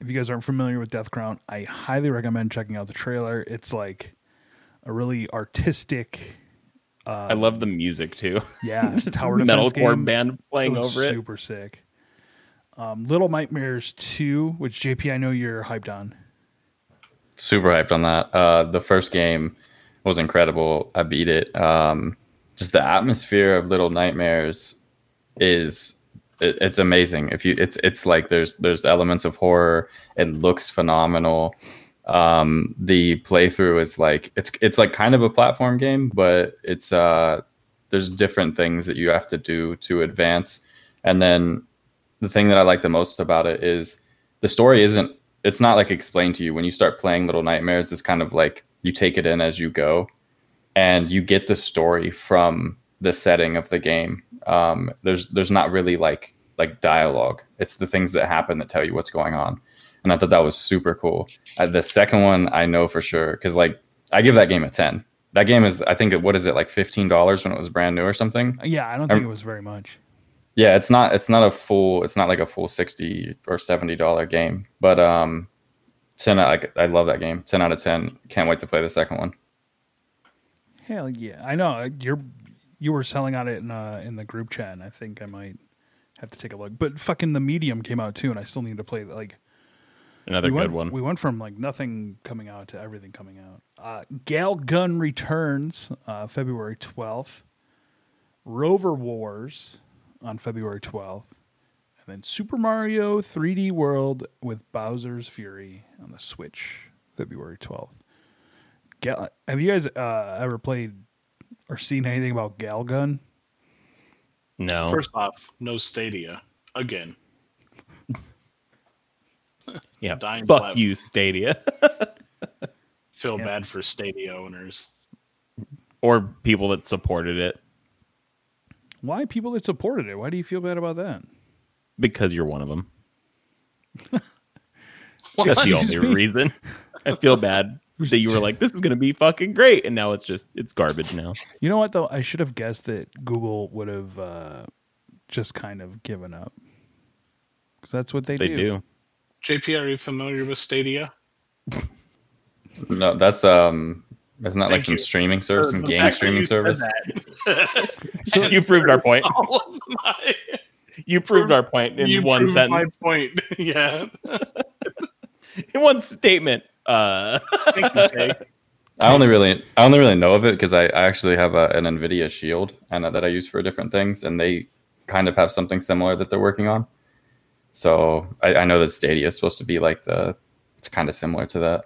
If you guys aren't familiar with Death Crown, I highly recommend checking out the trailer. It's like a really artistic,
I love the music too.
yeah,
Just
tower defense
metalcore band playing
looks
over it.
Super sick. Um, Little Nightmares 2, which JP, I know you're hyped on.
super hyped on that. Uh, the first game was incredible. I beat it. Um, just the atmosphere of Little Nightmares is it, it's amazing. If you, it's it's like there's there's elements of horror. It looks phenomenal. Um, the playthrough is like it's it's like kind of a platform game, but it's uh there's different things that you have to do to advance. And then the thing that I like the most about it is the story isn't it's not like explained to you when you start playing Little Nightmares. It's kind of like you take it in as you go, and you get the story from the setting of the game. Um, there's there's not really like like dialogue. It's the things that happen that tell you what's going on, and I thought that was super cool. Uh, the second one I know for sure because like I give that game a ten. That game is I think what is it like fifteen dollars when it was brand new or something.
Yeah, I don't think it was very much.
Yeah, it's not it's not a full it's not like a full sixty or seventy dollar game, but um, ten like I love that game. Ten out of ten. Can't wait to play the second one.
Hell yeah, I know uh, you're you were selling on it in uh, in the group chat. And I think I might have to take a look. But fucking the medium came out too, and I still need to play. Like
Another
we
good
went,
one.
We went from like nothing coming out to everything coming out. Uh, Gal Gun returns uh, February twelfth. Rover Wars on February twelfth, and then Super Mario 3D World with Bowser's Fury on the Switch February twelfth. Gal- have you guys uh, ever played or seen anything about Gal Gun?
no.
First off, no Stadia again.
Yeah.
dying
Fuck
platform.
you, Stadia.
Feel
Yeah.
bad for Stadia owners.
or people that supported it
Why people that supported it? Why do you feel bad about that?
because you're one of them. That's the only reason. I feel bad that you were like, "This is gonna be fucking great," and now it's just it's garbage now.
You know what though? I should have guessed that Google would have uh, just kind of given up because that's what they,
They
do.
do.
JP, are you familiar with Stadia?
No, that's um, isn't that like
Thank
some
you.
streaming service, some game
fact that
streaming
you
service?
So you proved our point.
all of my,
You proved our point in
you
one
proved my
sentence,
point. yeah.
in one statement. Uh,
Thank you, Jay.
I only really, I only really know of it because I, I actually have a, an Nvidia Shield and that I use for different things, and they kind of have something similar that they're working on. So I, I know that Stadia is supposed to be like the, it's kind of similar to that.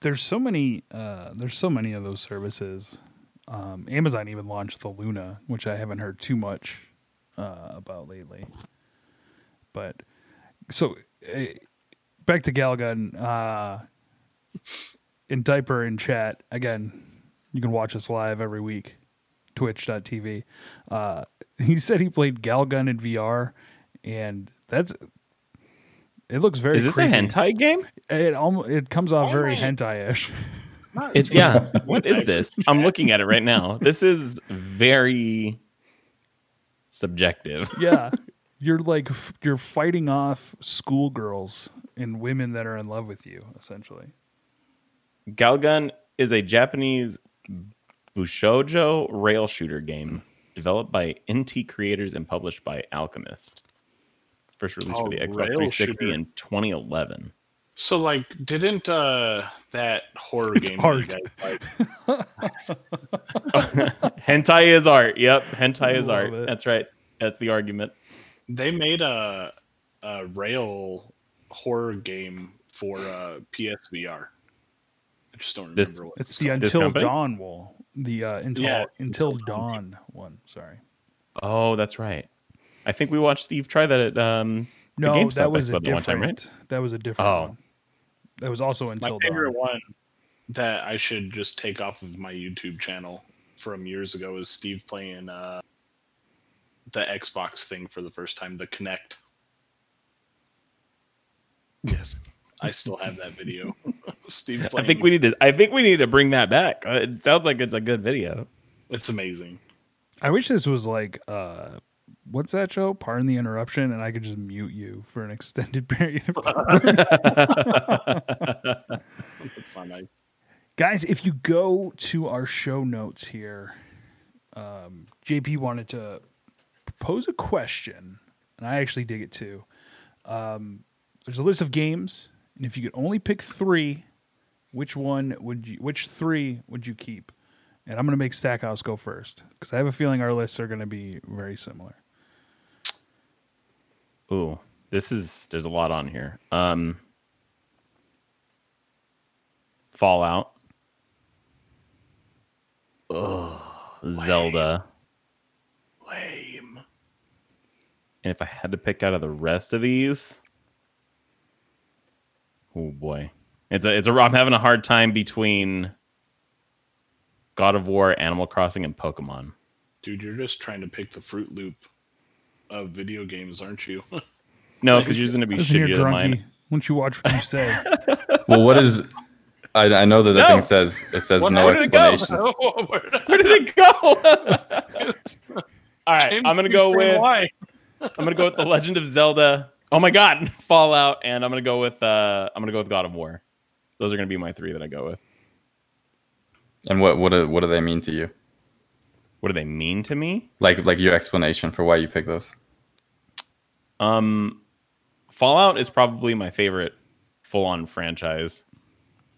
There's so many. Uh, there's so many of those services. Um, Amazon even launched the Luna, which I haven't heard too much uh, about lately. But so uh, back to Galgun. Uh, in diaper in chat again. You can watch us live every week. Twitch.tv. Uh, he said he played Galgun in VR, and that's it looks very.
is this
creepy.
a hentai game?
It almost it comes off very
Oh.
hentai-ish.
It's yeah. What is this? I'm looking at it right now. This is very subjective.
yeah, you're like you're fighting off schoolgirls and women that are in love with you, essentially.
Galgun is a Japanese Bishojo rail shooter game developed by Inti Creates and published by Alchemist. First released for
Oh,
the Xbox
rail
360
shooter.
in 2011.
So, like, didn't uh that horror game that
art.
you guys like,
hentai is art. Yep, hentai is art.
it.
That's right. That's the argument.
they made a a rail horror game for uh PSVR. I just don't remember
This-
what
It's
it's
the
called.
Until? Dawn wall. The uh, until
Yeah.
until dawn one. Sorry.
Oh, that's right. I think we watched Steve try that at um the
No,
GameStop
that was a
one
different.
time, right?
That was a different.
Oh.
one. That was also until
my
until
favorite
dawn.
one that I should just take off of my YouTube channel from years ago is Steve playing uh the Xbox thing for the first time, the Kinect. Yes, I still have that video. Steve,
I think we need to. I think we need to bring that back. Uh, It sounds like it's a good video.
It's amazing.
I wish this was like uh what's that show? Pardon the interruption, and I could just mute you for an extended period of time.
Nice.
Guys, if you go to our show notes here, um, JP wanted to pose a question, and I actually dig it too. Um, there's a list of games, and if you could only pick three, which one would you? Which three would you keep? And I'm going to make Stackhouse go first because I have a feeling our lists are going to be very similar.
Ooh, this is. There's a lot on here. Um, Fallout. Ugh, Zelda.
Lame.
And if I had to pick out of the rest of these, oh boy, it's a it's a. I'm having a hard time between God of War, Animal Crossing, and Pokemon.
Dude, you're just trying to pick the Fruit Loop of video games, aren't you?
No, because yours gonna be
Listen here,
shittier than mine.
Once you watch what you say,
Well, what is? I, I know that the
No.
thing says it says
What-
no
where did it go? Where did it go? All right,
James,
I'm gonna go with
why.
I'm gonna go with the Legend of Zelda. Oh my God, Fallout, and I'm gonna go with uh I'm gonna go with God of War. Those are gonna be my three that I go with.
And what what do, what do they mean to you?
What do they mean to me?
Like like your explanation for why you pick those.
Um, Fallout is probably my favorite full-on franchise.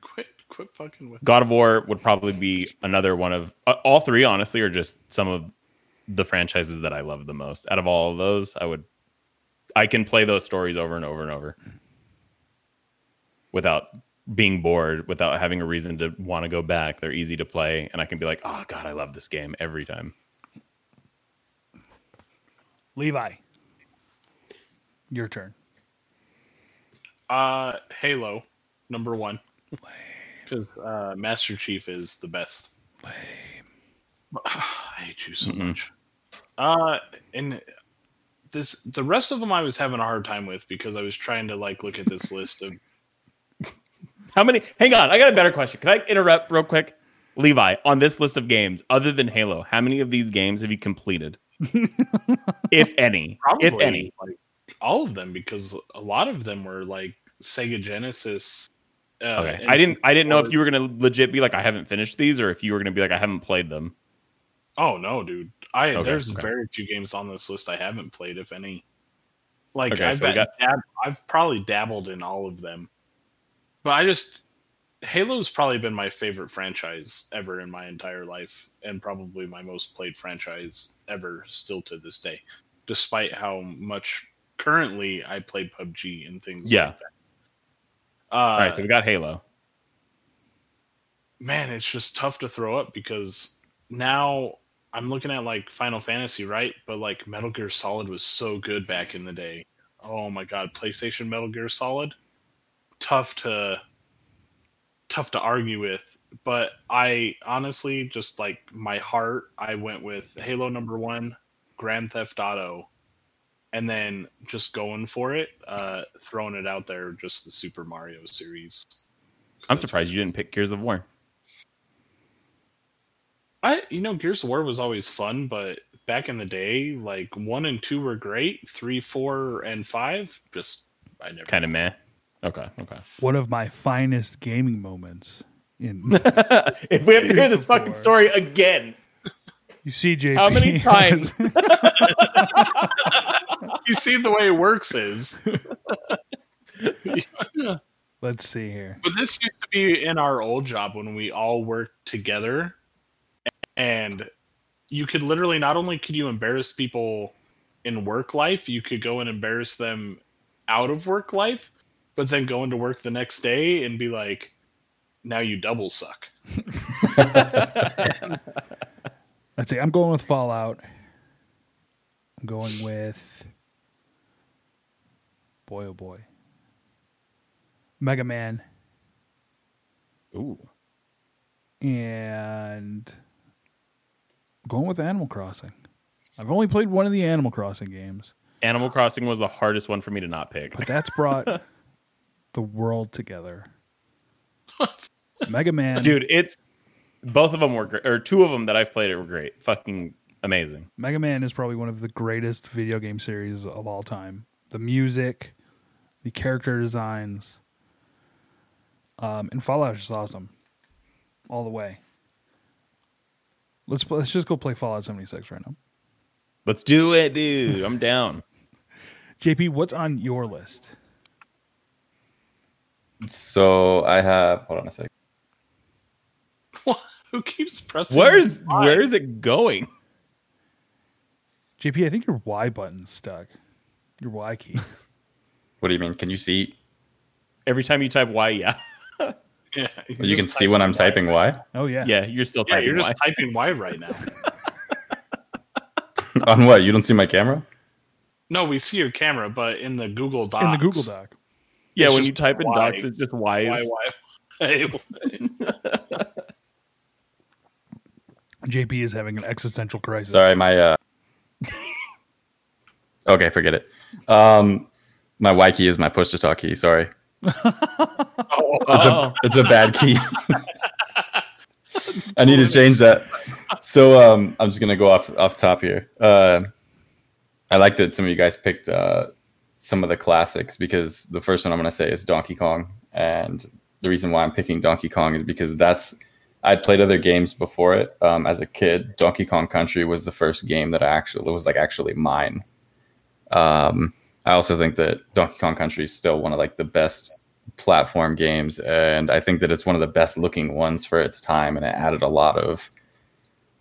Quit, quit fucking with.
God of War would probably be another one of uh, all three. Honestly, are just some of the franchises that I love the most. Out of all of those, I would I can play those stories over and over and over without being bored, without having a reason to want to go back. They're easy to play, and I can be like, "Oh God, I love this game every time."
Levi, your turn.
Uh, Halo, number one, because uh, Master Chief is the best. Lame. I hate you so
Mm-mm.
much. Uh, and this the rest of them I was having a hard time with because I was trying to like look at this list of
How many? Hang on, I got a better question. Can I interrupt real quick? Levi, on this list of games, other than Halo, how many of these games have you completed? if any,
probably
if any.
like all of them because a lot of them were like Sega Genesis. Uh,
Okay, I didn't. I didn't know if you were gonna legit be like, I haven't finished these, or if you were gonna be like, I haven't played them.
Oh no, dude! I
Okay,
there's
okay.
very few games on this list I haven't played, if any. Like
Okay,
I
so got-
dab- I've probably dabbled in all of them, but I just Halo's probably been my favorite franchise ever in my entire life, and probably my most played franchise ever, still to this day, despite how much currently I play PUBG and things.
Yeah.
like that. Uh,
All right, so we got Halo.
man, it's just tough to throw up because now I'm looking at like Final Fantasy, right? But like Metal Gear Solid was so good back in the day. Oh my god, PlayStation Metal Gear Solid, tough to tough to argue with. But I honestly just like my heart, I went with Halo number one, Grand Theft Auto, and then just going for it, uh, throwing it out there, just the Super Mario series.
I'm surprised you didn't pick Gears of War.
I you know Gears of War was always fun, but back in the day, like one and two were great. Three, four, and five just I never.
Kind of meh. Okay, okay.
One of my finest gaming moments. In
if we have to hear this
of
fucking story again,
you see, JP.
how many times?
You see the way it works is,
Let's see here.
but this used to be in our old job when we all worked together, and you could literally not only could you embarrass people in work life, you could go and embarrass them out of work life, but then go into work the next day and be like, "Now you double suck."
Let's see. I'm going with Fallout. I'm going with. Boy, oh boy. Mega Man
Ooh,
and going with Animal Crossing. I've only played one of the Animal Crossing games,
Animal Crossing was the hardest one for me to not pick.
but that's brought the world together. Mega Man,
Dude, it's both of them were great, or two of them that I've played it were great. Fucking amazing.
Mega Man is probably one of the greatest video game series of all time. The music, the character designs, um, and Fallout is just awesome, all the way. Let's pl- let's just go play Fallout seventy six right now.
Let's do it, dude. I'm down.
JP, what's on your list?
So I have. Hold on a second.
What? Who keeps pressing?
Where's
Y?
where is it going?
JP, I think your Y button's stuck. Your Y key.
What do you mean? Can you see?
Every time you type Y, yeah.
Yeah,
You can see when I'm
typing
typing Y
Oh yeah.
Yeah, you're still
Yeah,
typing
you're
Y.
just typing Y right now.
on what? You don't see my camera?
No, we see your camera, but in the Google Docs.
In the Google Doc.
yeah, when you type in
Y.
docs, it's just Y.
Y,
is-
Y.
JP is having an existential crisis.
Sorry, my. uh Okay, forget it. Um, my Y key is my push to talk key. Sorry,
oh,
it's
Oh.
a it's a bad key. I need to change that. So um, I'm just gonna go off off top here. Uh, I like that some of you guys picked uh, some of the classics because the first one I'm gonna say is Donkey Kong, and the reason why I'm picking Donkey Kong is because that's I'd played other games before it um, as a kid. Donkey Kong Country was the first game that I actually it was like actually mine. Um, I also think that Donkey Kong Country is still one of like the best platform games, and I think that it's one of the best looking ones for its time, and it added a lot of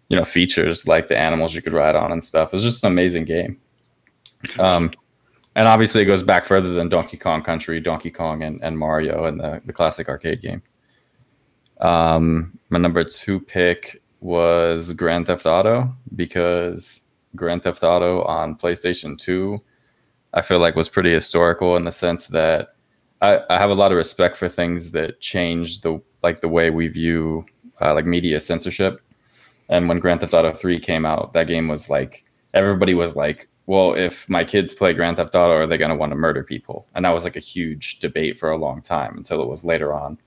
you know features like the animals you could ride on and stuff. It was just an amazing game. Um, and obviously, it goes back further than Donkey Kong Country, Donkey Kong, and, and Mario, and the, the classic arcade game. Um, my number two pick was Grand Theft Auto because Grand Theft Auto on PlayStation 2, I feel like was pretty historical in the sense that I, I have a lot of respect for things that change the like the way we view uh, like media censorship. And when Grand Theft Auto 3 came out, that game was like everybody was like, well, if my kids play Grand Theft Auto, are they going to want to murder people? And that was like a huge debate for a long time until it was later on.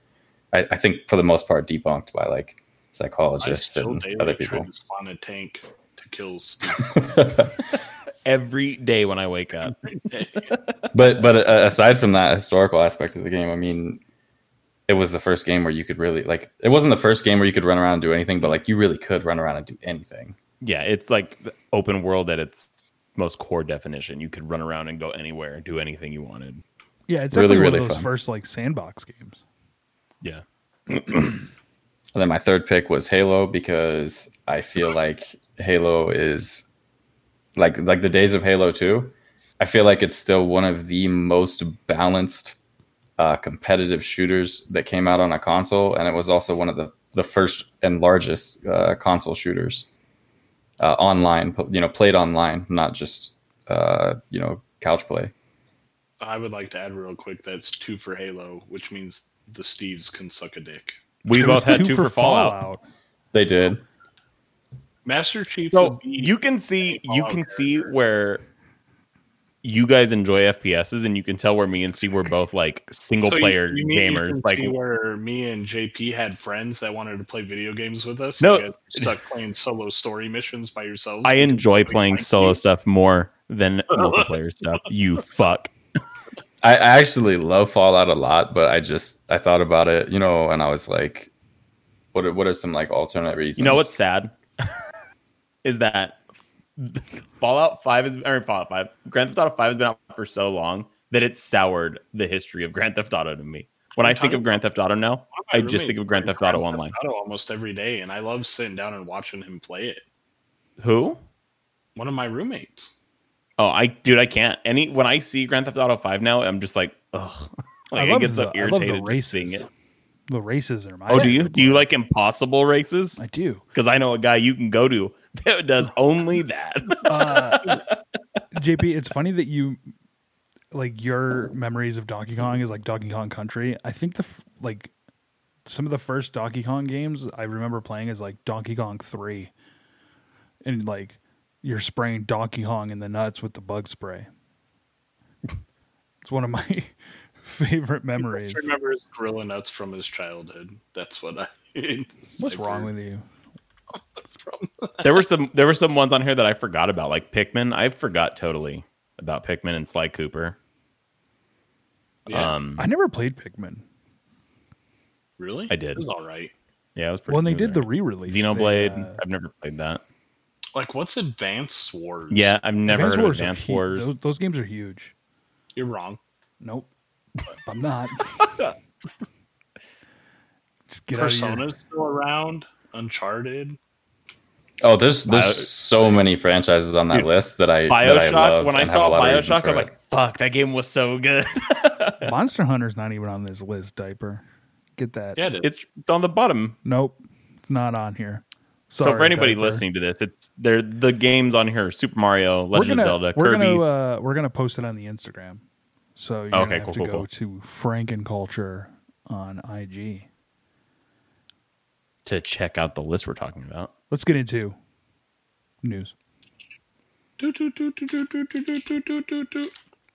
I, I think for the most part debunked by like psychologists and other people.
to spawn a tank to kill Steve.
Every day when I wake up.
but but uh, aside from that historical aspect of the game, I mean, it was the first game where you could really like. It wasn't the first game where you could run around and do anything, but like you really could run around and do anything.
Yeah, it's like the open world at its most core definition. You could run around and go anywhere and do anything you wanted.
Yeah, it's
Really,
definitely
really
one of those
fun.
first like sandbox games.
Yeah.
And then my third pick was Halo because I feel like Halo is like like the days of Halo 2. I feel like it's still one of the most balanced uh, competitive shooters that came out on a console, and it was also one of the the first and largest uh, console shooters uh, online. You know, played online, not just uh, you know couch play.
I would like to add real quick that's two for Halo, which means the Steves can suck a dick.
We
It
both had two, for Fallout.
They did.
Master Chief.
So you can see you
Fallout
can see where you guys enjoy FPSs and you can tell where me and Steve were both like single
So
player
you mean you
gamers.
can
Like
see where me and JP had friends that wanted to play video games with us.
No.
You guys stuck playing solo story missions by yourselves.
I enjoy
nobody
playing solo
you.
stuff more than multiplayer stuff. You fuck.
I, I actually love Fallout a lot, but I just I thought about it, you know, and I was like, what are, what are some like alternate reasons?
You know what's sad? Is that Fallout 5 is or Fallout 5, Grand Theft Auto 5 has been out for so long that it's soured the history of Grand Theft Auto to me. When I think of Grand Theft Auto now,
One of my
I just think of Grand Theft Auto Online.
Auto almost every day, and I love sitting down and watching him play it.
Who?
One of my roommates.
Oh, I dude, I can't. Any when I see Grand Theft Auto 5 now, I'm just like, ugh. Like I,
love
get so
the- I love the
irritated just seeing
races.
it.
The races are my.
Oh, do you do you like impossible races?
I do.
Because I know a guy you can go to that does only that.
Uh, JP, it's funny that you like your memories of Donkey Kong is like Donkey Kong Country. I think the like some of the first Donkey Kong games I remember playing is like Donkey Kong Three, and like you're spraying Donkey Kong in the nuts with the bug spray. it's one of my favorite memories.
Just remember his gorilla nuts from his childhood. That's what I.
What's wrong with you?
From.
there were some there were some ones on here that I forgot about, like Pikmin. I forgot totally about Pikmin and Sly Cooper.
Yeah,
Um,
I never played Pikmin.
really?
I did.
It was all right.
yeah, it was pretty.
Well, and they
cool
did the re-release. They,
Xenoblade.
uh,
I've never played that.
Like, what's Advance Wars?
Yeah, I've never
Advance
heard
Wars
of
are
Advance
hu-
Wars.
Those, those games are huge.
you're wrong.
Nope, I'm not. Just get out of here.
Persona's still around. Uncharted.
Oh, there's there's
Bio-
so many franchises on that
Dude,
list that I that I
Bioshock.
love
when I
and have a
saw
lot
Bioshock, I was
it.
like, "Fuck, that game was so good."
Monster Hunter's not even on this list. Diaper, get that.
Yeah, it is.
it's on the bottom.
Nope, it's not on here.
so for anybody
Diaper.
listening to this, it's they're the games on here: Super Mario,
we're
Legend
gonna,
of Zelda,
we're
Kirby.
gonna uh, we're gonna post it on the Instagram. So you're
Okay,
gonna have
cool,
to
cool,
go
cool.
to Franken Culture on IG
to check out the list we're talking about.
Let's get into news.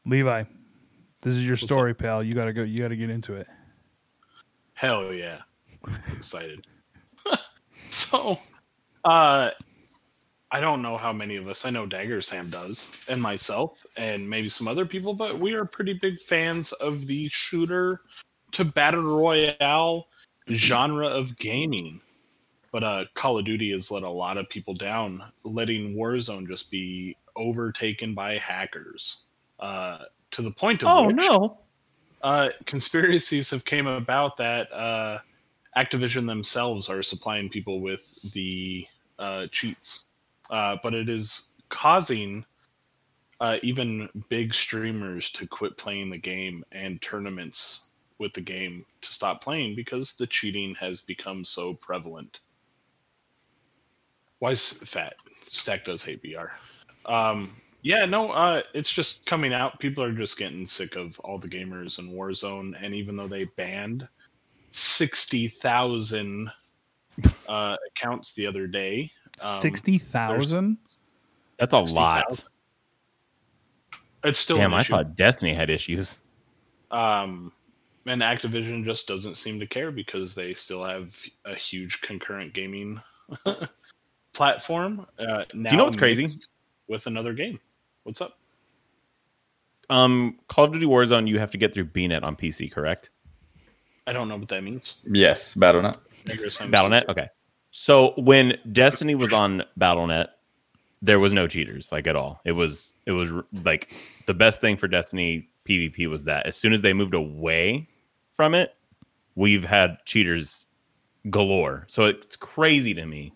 Levi, this is your story, pal. You gotta go. You gotta get into it.
Hell yeah! I'm excited. so, uh, I don't know how many of us. I know Dagger Sam does, and myself, and maybe some other people, but we are pretty big fans of the shooter to battle royale genre of gaming. But uh, Call of Duty has let a lot of people down, letting Warzone just be overtaken by hackers. Uh, to the point of which,
no!
uh, conspiracies have came about that uh, Activision themselves are supplying people with the uh, cheats, uh, but it is causing uh, even big streamers to quit playing the game and tournaments with the game to stop playing because the cheating has become so prevalent. Why is fat? Stack does hate VR. Um, yeah, no, uh, it's just coming out. People are just getting sick of all the gamers in Warzone, and even though they banned sixty thousand uh, accounts the other day, um,
Sixty thousand.
That's a
60,000.
lot.
It's still
Damn,
an
I
issue.
thought Destiny had issues.
Um, and Activision just doesn't seem to care because they still have a huge concurrent gaming platform. Uh, now
Do you know what's crazy?
With another game, what's up?
Um, Call of Duty Warzone, you have to get through BNet on PC, correct?
I don't know what that means.
yes, BattleNet.
BattleNet. Okay. So when Destiny was on BattleNet, there was no cheaters like at all. It was it was like the best thing for Destiny PvP was that as soon as they moved away from it, we've had cheaters galore. So it's crazy to me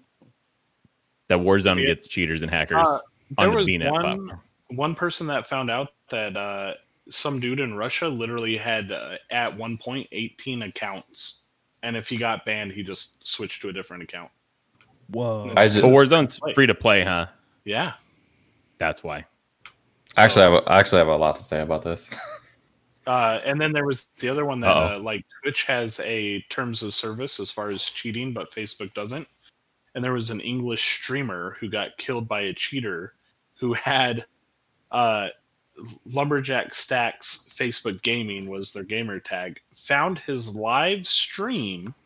that Warzone
Yeah.
gets cheaters and hackers
Uh, there
on the
was
BNet
one
platform.
one person that found out that uh, some dude in Russia literally had uh, at one point 18 accounts, and if he got banned, he just switched to a different account.
Whoa.
I just
But Warzone's free to play, huh?
Yeah,
That's why.
actually I have a, I actually have a lot to say about this.
uh, and then there was the other one that uh, like Twitch has a terms of service as far as cheating, but Facebook doesn't. And there was an English streamer who got killed by a cheater who had uh, Lumberjack Stacks Facebook Gaming was their gamer tag. Found his live stream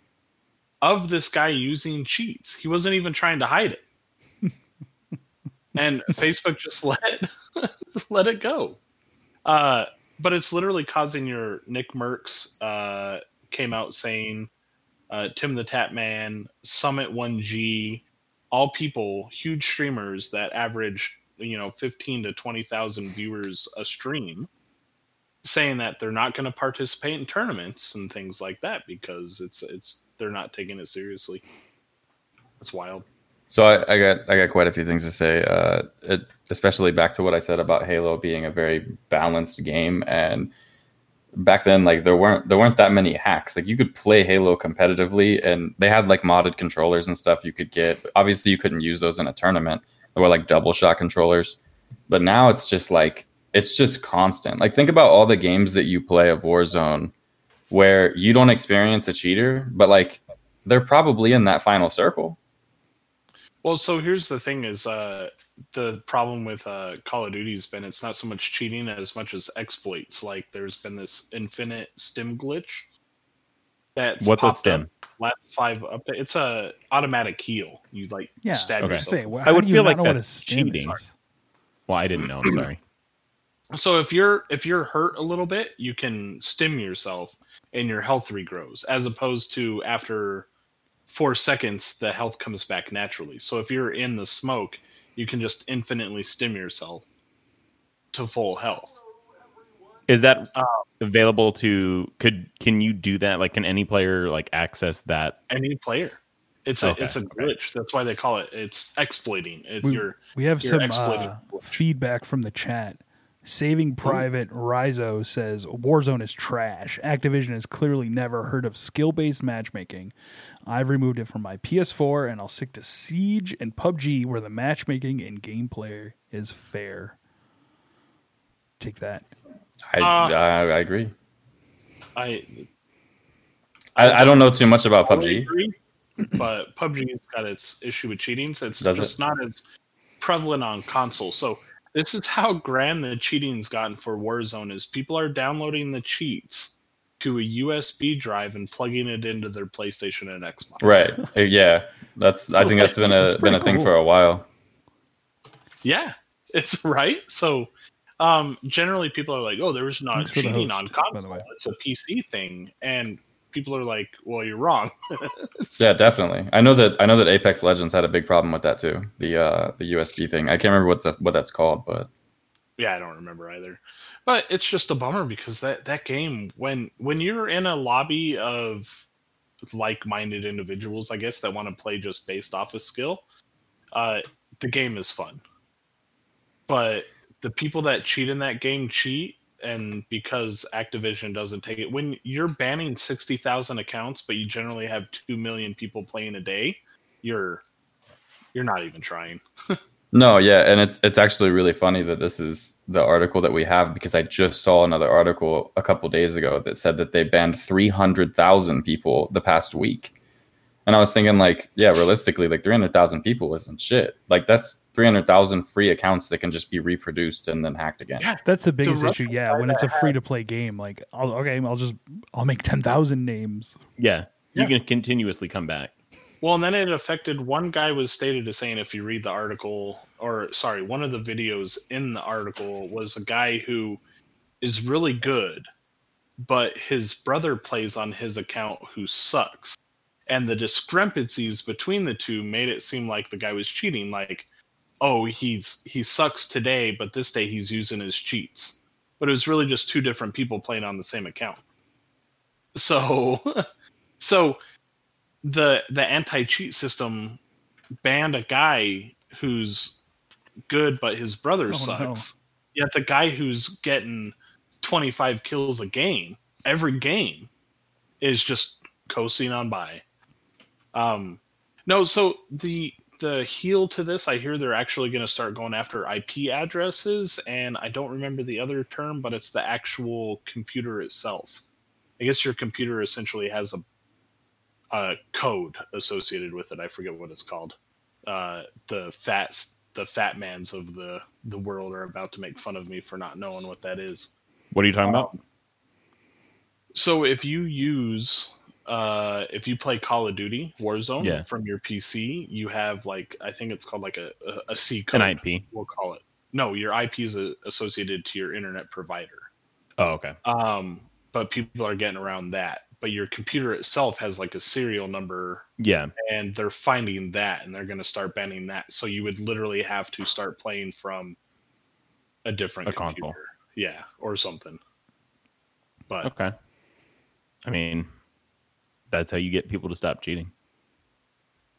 of this guy using cheats. He wasn't even trying to hide it. and Facebook just let let it go. Uh, but it's literally causing your NICKMERCS uh, came out saying uh, Tim the Tatman, Summit 1G, all people, huge streamers that average you know 15 to 20,000 viewers a stream saying that they're not going to participate in tournaments and things like that because it's it's they're not taking it seriously. That's wild.
So I, I got I got quite a few things to say, uh, it, especially back to what I said about Halo being a very balanced game. And back then, like there weren't there weren't that many hacks. Like you could play Halo competitively, and they had like modded controllers and stuff you could get. Obviously, you couldn't use those in a tournament. they were like double shot controllers, but now it's just like it's just constant. Like think about all the games that you play of Warzone, where you don't experience a cheater, but like they're probably in that final circle.
Well, so here's the thing: is uh, the problem with uh, Call of Duty has been it's not so much cheating as much as exploits. Like there's been this infinite stim glitch. That's
What's a
popped
stim?
Last five update. It's a automatic heal. You like
Yeah,
stab
Okay.
yourself.
Say, well,
I would
you
feel like
know what a
that's
stim
cheating.
is?
Well, I didn't know. I'm sorry.
So if you're if you're hurt a little bit, you can stim yourself and your health regrows, as opposed to after four seconds the health comes back naturally. So if you're in the smoke, you can just infinitely stim yourself to full health.
Is that
Uh,
available to? Could can you do that? Like, can any player like access that?
Any player. It's a
Okay,
it's a glitch. That's why they call it it's exploiting. It's
We-
your
We have
You're
some
exploiting
uh, feedback from the chat. Saving Private Rizo says Warzone is trash. Activision has clearly never heard of skill based matchmaking. I've removed it from my PS4 and I'll stick to Siege and PUBG where the matchmaking and gameplay is fair. Take that.
I,
Uh,
I I agree.
I
I, I don't know too much about PUBG.
agree, but PUBG's got its issue with cheating. So it's
Does
just
it?
not as prevalent on console. So this is how grand the cheating's gotten for Warzone is people are downloading the cheats to a USB drive and plugging it into their PlayStation and Xbox.
Right. Yeah. That's I think that's been a
That's
been a
pretty
thing
cool.
for a while.
Yeah, it's right. So um generally people are like, "Oh, there's was not
Thanks for
cheating
host,
on console. It's a PC thing." And people are like, "Well, you're wrong."
Yeah, definitely. I know that I know that Apex Legends had a big problem with that too. The uh the USB thing. I can't remember what that's what that's called, but
Yeah, I don't remember either. But it's just a bummer because that that game when when you're in a lobby of like-minded individuals, I guess that want to play just based off of skill, uh the game is fun. But the people that cheat in that game cheat and because Activision doesn't take it when you're banning 60,000 accounts but you generally have 2 million people playing a day, you're you're not even trying.
No, yeah, and it's it's actually really funny that this is the article that we have because I just saw another article a couple days ago that said that they banned 300,000 people the past week. And I was thinking like, yeah, realistically like 300,000 people isn't shit. Like that's 300,000 free accounts that can just be reproduced and then hacked again.
Yeah.
That's the biggest
Russian
issue. Yeah, when it's a free to play game, like, I'll, okay, I'll just I'll make ten thousand names.
Yeah,
Yeah.
you can continuously come back.
Well, and then it affected one guy was stated as saying if you read the article, or sorry, one of the videos in the article was a guy who is really good, but his brother plays on his account who sucks. And the discrepancies between the two made it seem like the guy was cheating. Like, oh, he's he sucks today, but this day he's using his cheats. But it was really just two different people playing on the same account. So, so the the anti cheat system banned a guy who's good, but his brother
Oh,
sucks. Yet the guy who's getting 25 kills a game every game is just coasting on by. Um, no, so the the heel to this, I hear they're actually going to start going after IP addresses, and I don't remember the other term, but it's the actual computer itself. I guess your computer essentially has a uh, code associated with it. I forget what it's called. Uh, the fat the fat mans of the the world are about to make fun of me for not knowing what that is.
What are you talking about?
So if you use uh if you play Call of Duty Warzone
Yeah.
from your PC, you have like I think it's called like a a, a C code.
An IP.
We'll call it. No, your IP is uh, associated to your internet provider.
Oh, okay.
Um, but people are getting around that. But your computer itself has like a serial number
Yeah,
and they're finding that and they're going to start banning that so you would literally have to start playing from a different
A
computer
console.
yeah or something but
okay. I mean, that's how you get people to stop cheating.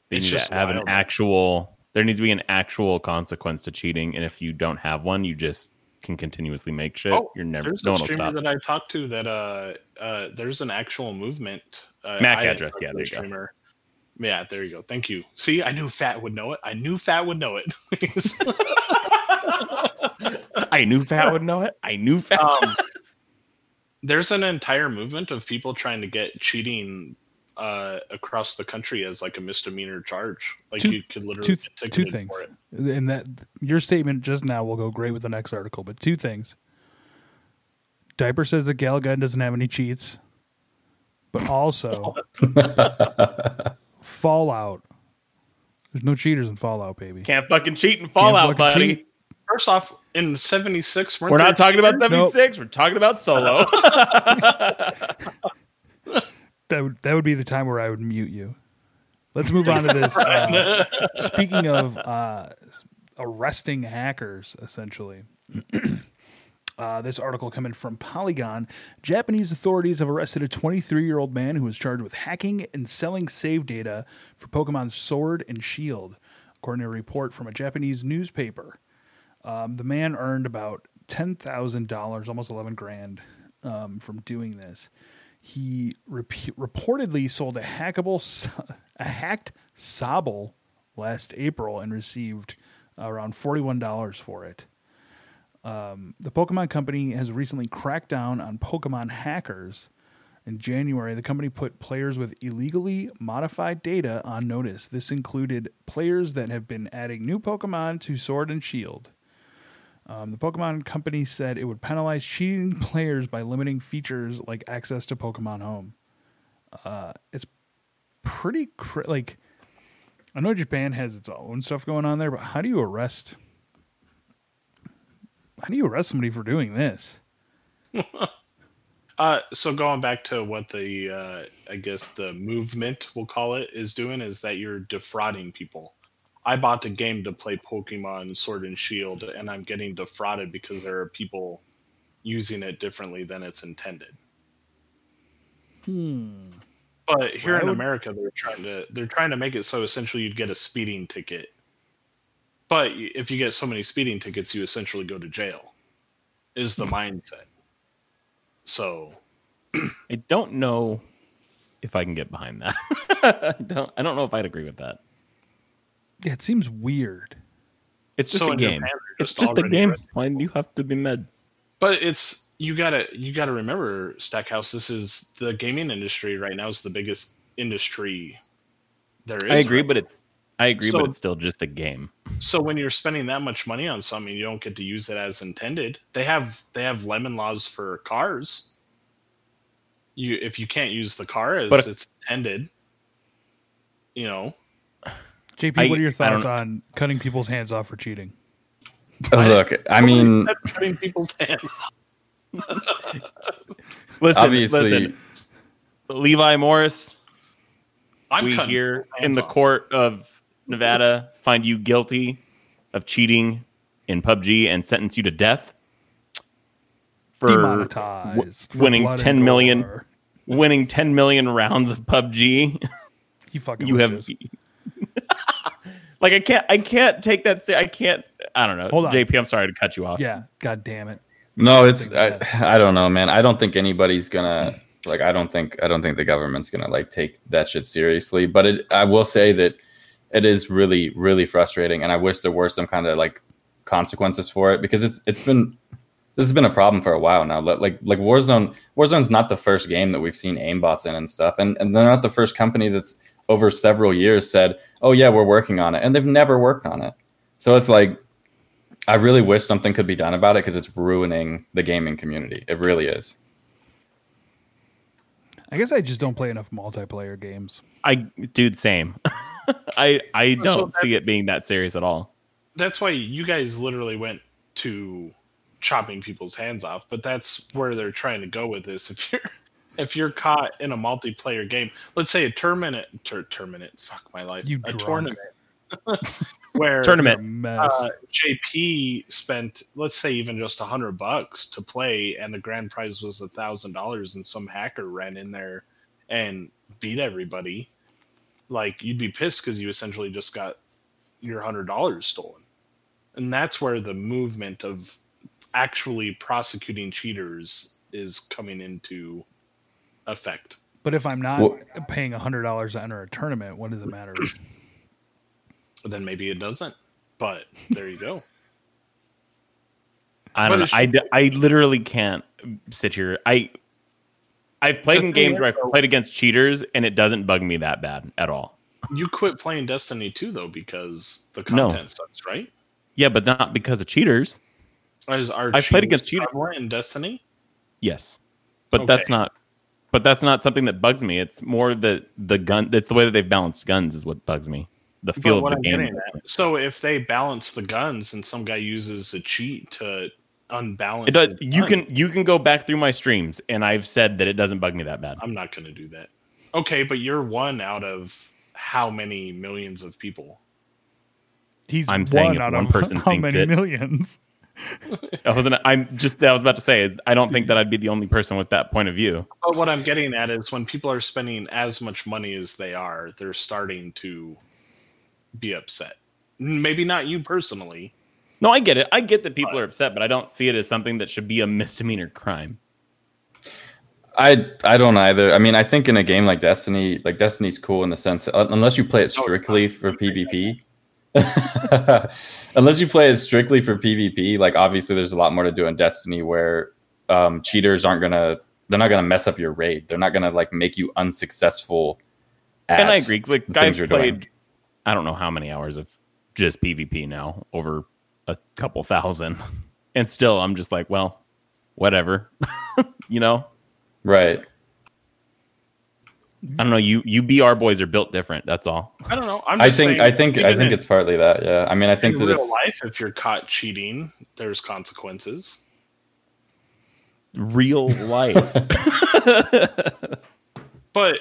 They need
just
to have an actual. There needs to be an actual consequence to cheating, and if you don't have one, you just can continuously make shit.
Oh,
You're never.
there's
No
a
one will
streamer
stop.
that i talked to that uh uh there's an actual movement uh,
MAC
I
address, yeah, there
the
you go.
streamer yeah there you go thank you see i knew fat would know it i knew fat would know it
I knew Fat would know it. I knew Fat.
um, there's an entire movement of people trying to get cheating uh, across the country as like a misdemeanor charge. Like
Two-
you could literally
two,
get
two things
for it.
and that your statement just now will go great with the next article but two things diaper says that gun doesn't have any cheats but also fallout there's no cheaters in fallout baby
Can't fucking cheat in Fallout, buddy.
cheat.
First off, in '76,
We're not talking about
Nope.
76. We're talking about solo.
that would that would be the time where I would mute you. Let's move on to this. Uh, speaking of uh, arresting hackers, essentially. Uh, this article coming from Polygon. Japanese authorities have arrested a 23 year old man who was charged with hacking and selling save data for Pokemon Sword and Shield, according to a report from a Japanese newspaper. Um, the man earned about ten thousand dollars, almost eleven grand, um, from doing this. He rep- reportedly sold a hackable, a hacked Sobble last April and received around forty-one dollars for it. Um, the Pokemon Company has recently cracked down on Pokemon hackers. In January, the company put players with illegally modified data on notice. This included players that have been adding new Pokemon to Sword and Shield. Um, the Pokemon Company said it would penalize cheating players by limiting features like access to Pokemon Home. Uh, it's pretty cr- like I know Japan has its own stuff going on there, but how do you arrest? How do you arrest somebody for doing this?
Uh, so going back to what the uh, I guess the movement we'll call it is doing is that you're defrauding people. I bought the game to play Pokemon Sword and Shield, and I'm getting defrauded because there are people using it differently than it's intended.
Hmm.
But here in
would-
America, they're trying to they're trying to make it so essentially you'd get a speeding ticket. But if you get so many speeding tickets, you essentially go to jail. Is the mindset. So
I don't know if I can get behind that. I don't. I don't know if I'd agree with that.
Yeah, it seems weird.
It's just
So
a game.
Japan,
It's
just
just a game.
arresting
Why do you have to be mad?
But it's you gotta you gotta remember, Stackhouse. This is the gaming industry right now is the biggest industry there is.
I agree,
right
but it's. I agree,
So-
but it's still just a game.
so when you're spending that much money on something, you don't get to use it as intended. They have they have lemon laws for cars. You if you can't use the car as
But
it's intended, you know.
JP,
I-
what are your thoughts on cutting people's hands off for cheating?
Uh, look, I mean,
cutting people's hands.
Listen,
obviously,
listen. Levi Morris,
I'm
we here in the
off.
court of Nevada find you guilty of cheating in PUBG and sentence you to death for
Demonetized. for
winning
blood
10 million. winning 10 million rounds of PUBG.
You fucking
you have
wishes.
Like I can't I can't take that I can't I don't know.
Hold on.
JP, I'm sorry to cut you off.
Yeah, god damn it.
no, it's I, I don't know, man. I don't think anybody's gonna like. I don't think I don't think the government's gonna like take that shit seriously. But it, I will say that it is really really frustrating, and I wish there were some kind of like consequences for it because it's it's been this has been a problem for a while now. Like like like Warzone Warzone's not the first game that we've seen aimbots in and stuff, and and they're not the first company that's over several years said, "Oh yeah, we're working on it," and they've never worked on it. So it's like I really wish something could be done about it because it's ruining the gaming community. It really is.
I guess I just don't play enough multiplayer games.
I dude same. I I don't
that-
see it being that serious at all.
that's why you guys literally went to chopping people's hands off but that's where they're trying to go with this if you're if you're caught in a multiplayer game let's say a tournament tur- tournament fuck my life
You
a
drunk.
tournament where
Tournament.
You're a mess.
uh, jp spent let's say even just a hundred bucks to play and the grand prize was a thousand dollars and some hacker ran in there and beat everybody like you'd be pissed because you essentially just got your hundred dollars stolen and that's where the movement of actually prosecuting cheaters is coming into effect
but if I'm not
Well-
paying hundred dollars to enter a tournament, what does it matter?
then maybe it doesn't but there you go
I don't know.
it's-
I, d- I literally can't sit here. I I've played
The
in games where
is,
I've played against cheaters, and it doesn't bug me that bad at all.
You quit playing Destiny 2 though because the
No.
content sucks, right?
Yeah, but not because of cheaters. I've played against cheaters.
prevalent in Destiny.
Yes, but that's not. But that's not something that bugs me. It's more the the gun. It's the way that they've balanced guns is what bugs me. The feel
But
of
what
the
I'm
game.
getting at, so if they balance the guns and some guy uses a cheat to unbalance,
It does.
his
You
gun,
can you can go back through my streams, and I've said that it doesn't bug me that bad.
I'm not going to do that. Okay, but you're one out of how many millions of people?
He's
I'm saying if
out
one
of
person
how
thinks
many
it-
millions?
I wasn't. I'm just. I was about to say. is I don't think that I'd be the only person with that point of view.
But what I'm getting at is when people are spending as much money as they are, they're starting to be upset. Maybe not you personally.
No, I get it. I get that people are upset, but I don't see it as something that should be a misdemeanor crime.
I I don't either. I mean, I think in a game like Destiny, like Destiny's cool in the sense that, uh, unless you play it
No, it's
strictly for PvP. unless you play it strictly for PvP, like obviously there's a lot more to do in Destiny where um, cheaters aren't gonna they're not gonna mess up your raid. They're not gonna like make you unsuccessful.
and I agree. Like I've
you're doing.
played, I don't know how many hours of just PvP now, over a couple thousand, and still I'm just like, well, whatever. you know,
Right.
I don't know. You you BR boys are built different. That's all.
I don't know. I'm
I think
saying,
I think I
even
think
in-
it's partly that. Yeah. I mean, I think
in
that
real
it's
life, if you're caught cheating, there's consequences.
Real life.
But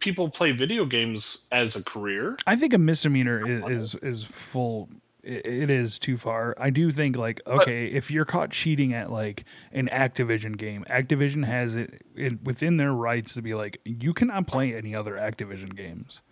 people play video games as a career.
I think a misdemeanor is is, is full. It, it is too far. I do think like okay, if you're caught cheating at like an Activision game, Activision has it, it within their rights to be like you cannot play any other Activision games.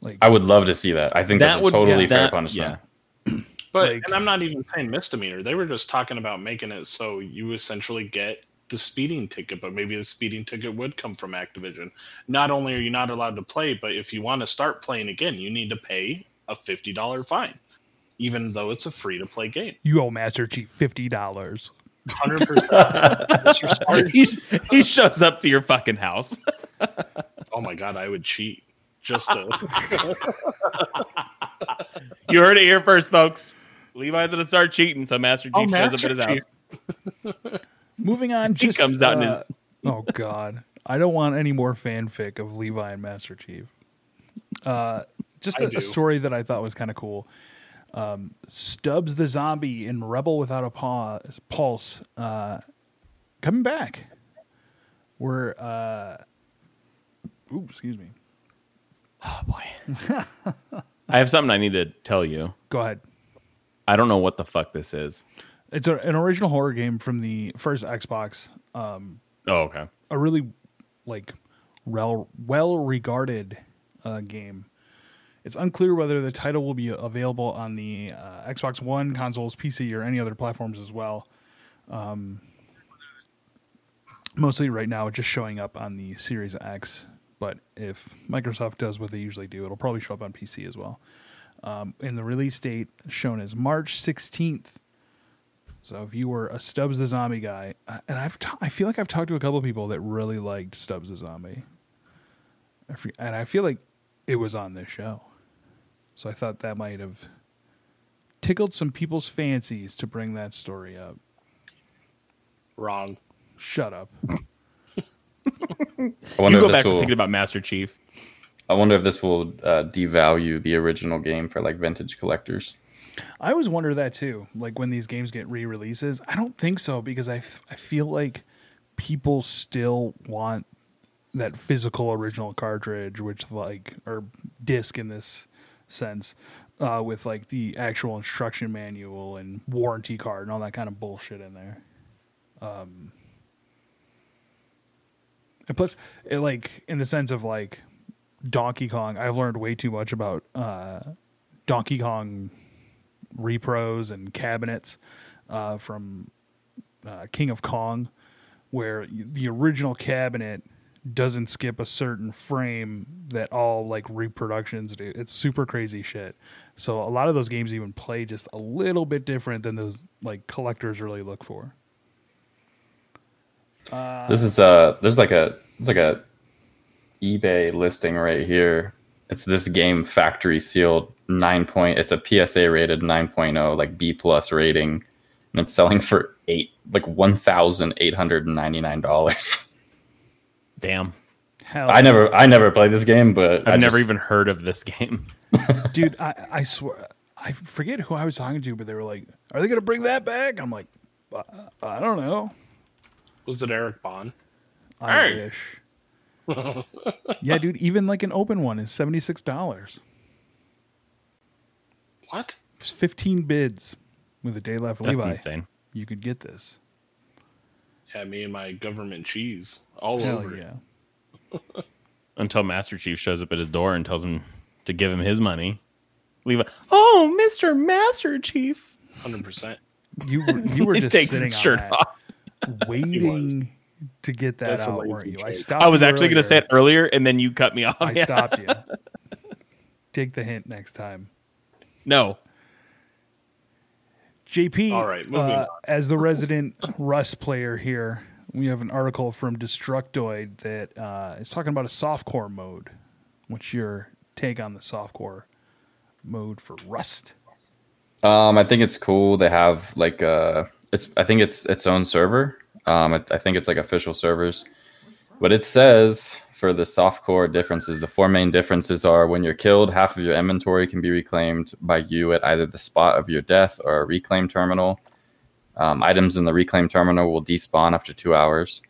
Like
I would love to see that. I think that's
That
a
would-
totally
yeah,
fair
that-
punishment.
But
Like-
and I'm not even saying misdemeanor. They were just talking about making it so you essentially get the speeding ticket, but maybe the speeding ticket would come from Activision. Not only are you not allowed to play, but if you want to start playing again, you need to pay a fifty dollar fine, even though it's a free to play game.
you owe Master Chief fifty dollars.
Hundred percent.
he, he shows up to your fucking house.
Oh my god, I would cheat just to.
You heard it here first, folks. Levi's gonna start cheating, so Master Chief
Oh,
shows up at his
Chief.
house.
Moving on,
He
just
comes out in his-
uh, oh god, I don't want any more fanfic of Levi and Master Chief. Uh, just
I
a,
do.
a story that I thought was kind of cool. Um, Stubbs the zombie in Rebel Without a Paw, Pulse uh, coming back. We're uh, ooh, excuse me.
Oh boy. I have something I need to tell you.
Go ahead.
I don't know what the fuck this is.
It's a, an original horror game from the first Xbox. Um,
Oh, okay.
a really like well well regarded uh, game. It's unclear whether the title will be available on the uh, Xbox One consoles, PC, or any other platforms as well. Um, mostly right now, it's just showing up on the Series X. But if Microsoft does what they usually do, it'll probably show up on PC as well. Um, and the release date shown as March 16th. So if you were a Stubbs the Zombie guy, uh, and I've ta- I feel like I've talked to a couple people that really liked Stubbs the Zombie, and I feel like it was on this show. So I thought that might have tickled some people's fancies to bring that story up.
Wrong.
Shut up.
I
You
wonder
go
if
back
this
to
will.
thinking about Master Chief.
I wonder if this will uh, devalue the original game for like vintage collectors.
I always wonder that too. Like when these games get re-releases, I don't think so because I, f- I feel like people still want that physical original cartridge, which like or disc in this sense, uh, with like the actual instruction manual and warranty card and all that kind of bullshit in there. Um, and plus, it, like in the sense of like Donkey Kong, I've learned way too much about uh, Donkey Kong repros and cabinets uh, from uh, King of Kong, where the original cabinet doesn't skip a certain frame that all like reproductions do. It's super crazy shit. So a lot of those games even play just a little bit different than those like collectors really look for. Uh,
this is uh there's like a it's like a eBay listing right here. It's this game factory sealed 9 point it's a PSA rated 9.0 like B plus rating and it's selling for 8 like $1,899.
Damn.
hell,
I never I never played this game, but
I've
I
never
just-
even heard of this game.
dude. I, I swear, I forget who I was talking to, but they were like, "Are they gonna bring that back?" I'm like, "Uh, I don't know.
Was it Eric Bond?
I
Hey.
wish. yeah, dude. Even like an open one is seventy six dollars.
What?
Fifteen bids with a day left.
That's
Levi,
insane.
you could get this.
Yeah, me and my government cheese all
Hell
over. it.
yeah.
Until Master Chief shows up at his door and tells him to give him his money. Leave Levi, oh, Mister Master Chief.
Hundred percent.
You were you were just
takes
sitting
his
on
shirt
that,
off.
waiting to get that
That's
out, weren't you? I stopped.
I was
you
actually going to say it earlier, and then you cut me off.
I
Yeah.
stopped you. Take the hint next time.
No,
JP,
All right, moving
uh,
on.
as the resident Rust player here, we have an article from Destructoid that uh, is talking about a softcore mode. What's your take on the softcore mode for Rust?
Um, I think it's cool. They have like uh it's I think it's its own server. Um, I, I think it's like official servers. But it says for the soft core differences, the four main differences are when you're killed, half of your inventory can be reclaimed by you at either the spot of your death or a reclaim terminal. Um, items in the reclaim terminal will despawn after two hours.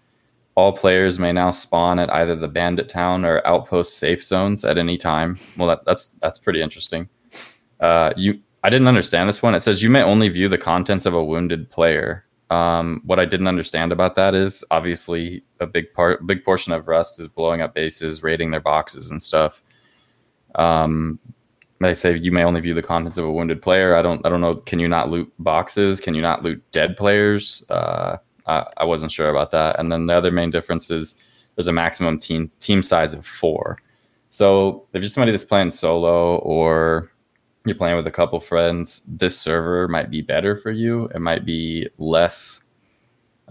All players may now spawn at either the bandit town or outpost safe zones at any time. Well, that, that's that's pretty interesting. Uh, you, I didn't understand this one. It says you may only view the contents of a wounded player. Um, what I didn't understand about that is obviously a big part, big portion of Rust is blowing up bases, raiding their boxes and stuff. Um, they say you may only view the contents of a wounded player. I don't, I don't know. Can you not loot boxes? Can you not loot dead players? Uh, I, I wasn't sure about that. And then the other main difference is there's a maximum team team size of four. So if you're somebody that's playing solo or you're playing with a couple friends, this server might be better for you. It might be less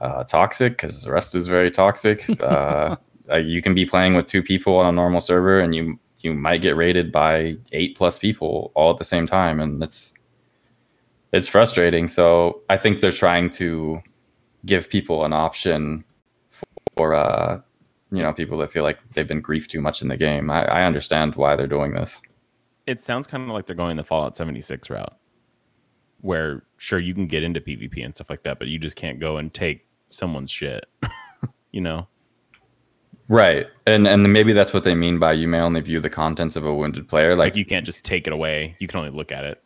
uh, toxic because the rest is very toxic. uh, uh, you can be playing with two people on a normal server, and you you might get raided by eight plus people all at the same time, and it's it's frustrating. So I think they're trying to give people an option for uh, you know people that feel like they've been griefed too much in the game. I, I understand why they're doing this.
It sounds kind of like they're going the Fallout 76 route, where sure you can get into PvP and stuff like that, but you just can't go and take someone's shit. you know,
Right. And and maybe that's what they mean by you may only view the contents of a wounded player.
like
Like,
you can't just take it away. You can only look at it.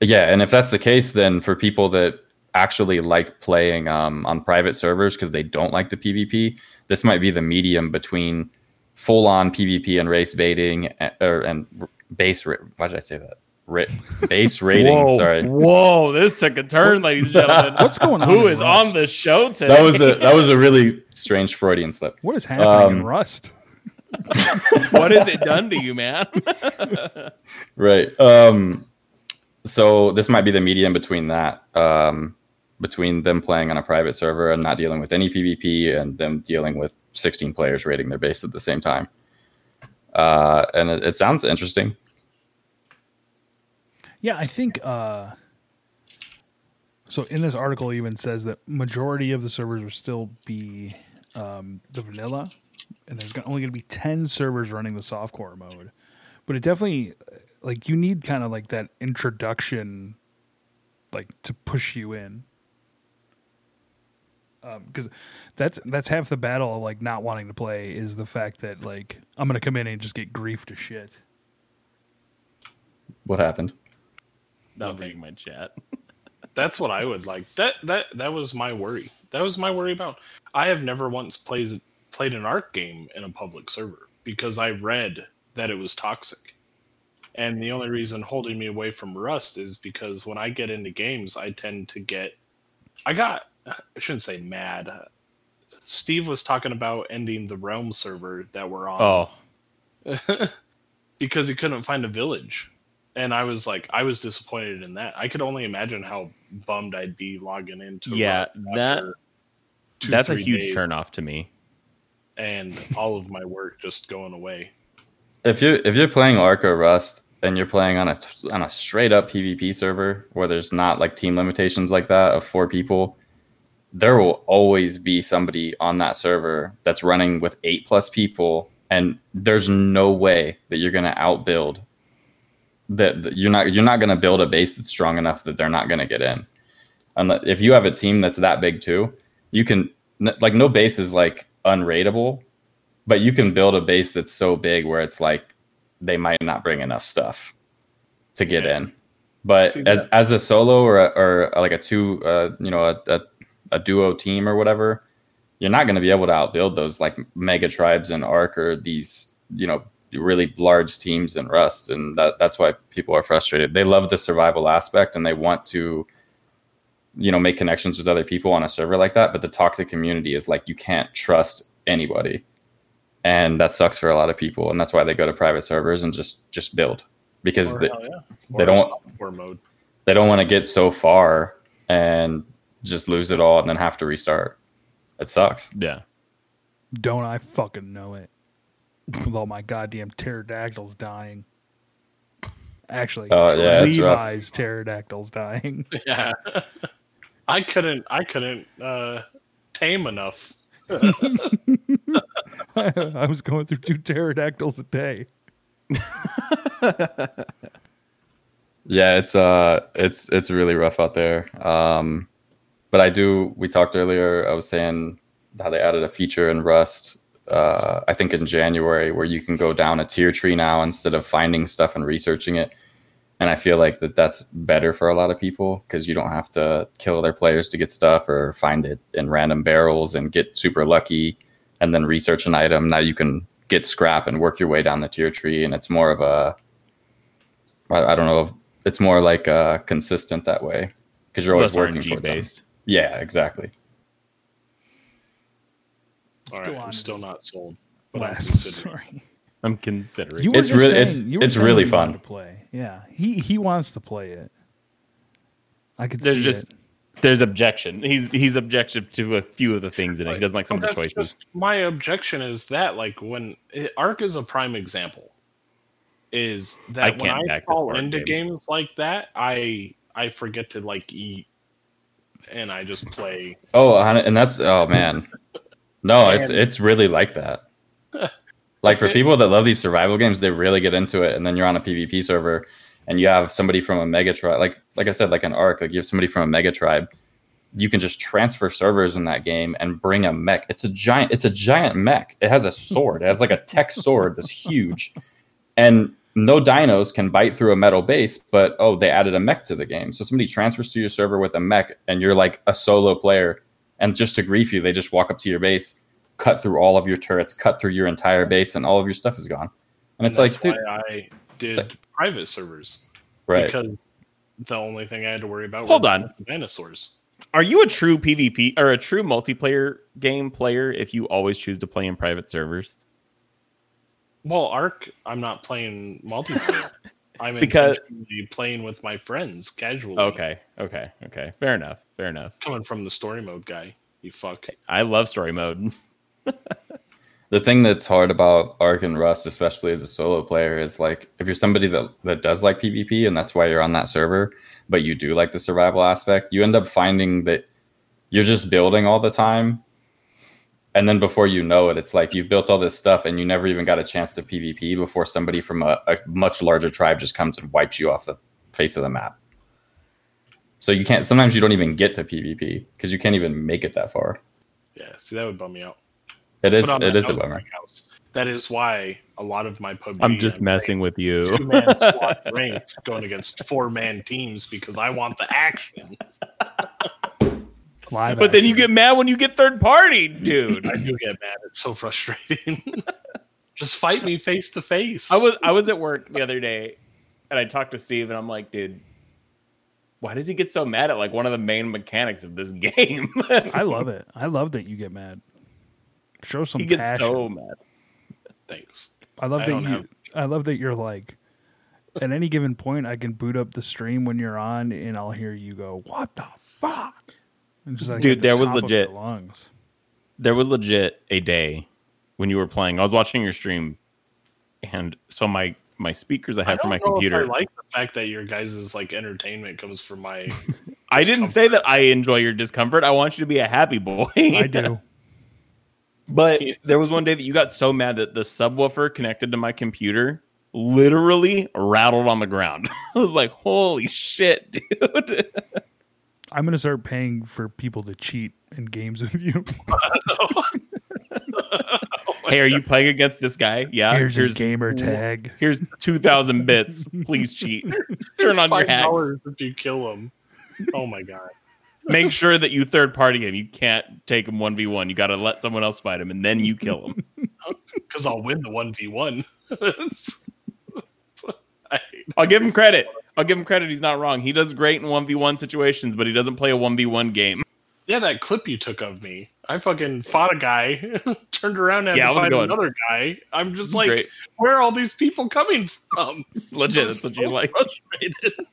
yeah, and if that's the case, then for people that actually like playing um, on private servers because they don't like the PvP, this might be the medium between full on PvP and race baiting and, or, and base. Ra- why did I say that? Ra- base rating.
whoa,
Sorry.
whoa! This took a turn, ladies and gentlemen.
What's going on?
Who is
Rust?
on the show today?
That was a that was a really strange Freudian slip.
What is happening in
Um,
Rust?
what has it done to you, man?
right um so this might be the medium between that um between them playing on a private server and not dealing with any pvp and them dealing with 16 players rating their base at the same time uh and it, it sounds interesting
Yeah, I think. Uh, so in this article, even says that majority of the servers will still be um, the vanilla, and there's only going to be ten servers running the softcore mode. But it definitely, like, you need kind of like that introduction, like to push you in. Um, because that's that's half the battle of like not wanting to play is the fact that like I'm gonna come in and just get grief to shit.
what happened
Not reading my chat.
That's what I would like. That that that was my worry. That was my worry about. I have never once played played an ARK game in a public server because I read that it was toxic. And the only reason holding me away from Rust is because when I get into games, I tend to get I got I shouldn't say mad. Steve was talking about ending the Realm server that we're on
Oh,
because he couldn't find a village. And I was like, I was disappointed in that. I could only imagine how bummed I'd be logging into.
Yeah, that-
two,
That's a huge turnoff to me.
and all of my work just going away.
If you're if you're playing ARK or Rust and you're playing on a on a straight up PvP server where there's not like team limitations like that of four people, there will always be somebody on that server that's running with eight plus people, and there's no way that you're gonna outbuild. That that you're not you're not gonna build a base that's strong enough that they're not gonna get in. And if you have a team that's that big too, you can like no base is like unrateable, but you can build a base that's so big where it's like they might not bring enough stuff to get
Yeah.
in. But as as a solo or a, or like a two, uh, you know, a, a a duo team or whatever, you're not going to be able to outbuild those like mega tribes in ARK or these, you know, really large teams in Rust, and that that's why people are frustrated. They love the survival aspect and they want to, you know, make connections with other people on a server like that. But the toxic community is like you can't trust anybody, and that sucks for a lot of people, and that's why they go to private servers and just just build because
Or,
they,
yeah.
they don't- they don't want to get so far and just lose it all and then have to restart. It sucks.
Yeah.
Don't I fucking know it? With all my goddamn pterodactyls dying. Actually,
Oh, yeah, it's rough.
Levi's pterodactyls dying.
Yeah. I couldn't I couldn't uh tame enough.
I was going through two pterodactyls a day.
Yeah, it's uh it's it's really rough out there. Um but I do we talked earlier, I was saying how they added a feature in Rust uh I think in January where you can go down a tier tree now instead of finding stuff and researching it. And I feel like that that's better for a lot of people because you don't have to kill their players to get stuff or find it in random barrels and get super lucky and then research an item. Now you can get scrap and work your way down the tier tree and it's more of a I, I don't know if it's more like uh consistent that way because you're always working
RNG
towards something.
Based.
Yeah, exactly.
All
Go
right,
on
I'm still not sold. But I'm considering.
story.
I'm considering.
You were
It's really-
saying-
it's-
you
it's really
you
fun.
to play. Yeah, he he wants to play it. I could
There's
see
just
it.
there's objection. He's he's objective to a few of the things in it. He doesn't like some
Well,
of the choices.
my objection is that like when it, ARK is a prime example, is that
I
when I fall into
game.
games like that, I I forget to like eat, and I just play.
Oh, and that's oh man, no, it's it's really like that. Like for people that love these survival games, they really get into it, and then you're on a PvP server, and you have somebody from a mega tribe, like like I said, like an ARK, like you have somebody from a mega tribe. You can just transfer servers in that game and bring a mech. It's a giant. It's a giant mech. It has a sword. It has like a tech sword that's huge, and no dinos can bite through a metal base. But oh, they added a mech to the game. So somebody transfers to your server with a mech, and you're like a solo player. And just to grief you, they just walk up to your base, cut through all of your turrets, cut through your entire base, and all of your stuff is gone. And it's like, dude,
why I did
like-
private servers
right?
because the only thing I had to worry about.
Hold
were
on.
the dinosaurs.
Are you a true PvP or a true multiplayer game player if you always choose to play in private servers?
Well, ARK, I'm not playing multiplayer. I'm
Because-
playing with my friends casually.
Okay, okay, okay. Fair enough. Fair enough.
coming from the story mode guy. You fuck.
I love story mode.
the thing that's hard about Ark and Rust, especially as a solo player, is like if you're somebody that, that does like PvP and that's why you're on that server, but you do like the survival aspect, you end up finding that you're just building all the time. And then before you know it, it's like you've built all this stuff and you never even got a chance to PvP before somebody from a, a much larger tribe just comes and wipes you off the face of the map. So you can't, sometimes you don't even get to PvP because you can't even make it that far.
Yeah, see that would bum me out.
It is,
Put on
it
that
is a
Outback
bummer.
House. That is why a lot of my PUBG.
I'm just
I'm
messing with you.
Two man squad ranked going against four man teams because I want the action.
Live
But then you get mad when you get third party, dude.
I do get mad. It's so frustrating. just fight me face to face.
I was I was at work the other day and I talked to Steve and I'm like, dude, why does he get so mad at like one of the main mechanics of this game?
I love it. I love that you get mad. Show some
he gets
passion.
so mad.
Thanks.
I love
I
that you.
have-
I love that you're like. At any given point, I can boot up the stream when you're on, and I'll hear you go, "What the fuck?" And just, like,
Dude,
the
there was legit-
lungs.
there was legit a day when you were playing. I was watching your stream, and so my my speakers I
I
had for
don't
my
know if
computer.
I like the fact that your guys' like entertainment comes from my.
I didn't say that I enjoy your discomfort. I want you to be a happy boy.
I do.
But there was one day that you got so mad that the subwoofer connected to my computer literally rattled on the ground. I was like, "Holy shit, dude!"
I'm gonna start paying for people to cheat in games with you.
Oh hey, are you playing against this guy? Yeah.
Here's his gamer tag.
Here's two thousand bits. Please cheat. Turn on your
Five
hacks.
dollars if you kill him. Oh my god.
Make sure that you third party him. You can't take him one v one. You got to let someone else fight him, and then you kill him.
Because I'll win the one v one.
I'll give him credit. I'll give him credit. He's not wrong. He does great in one v one situations, but he doesn't play a one v one game.
Yeah, that clip you took of me. I fucking fought a guy, turned around and
Yeah,
had
I
to
was
fight another guy. I'm just like,
great.
where are all these people coming from?
Legit. That's what
so
you like.
frustrated.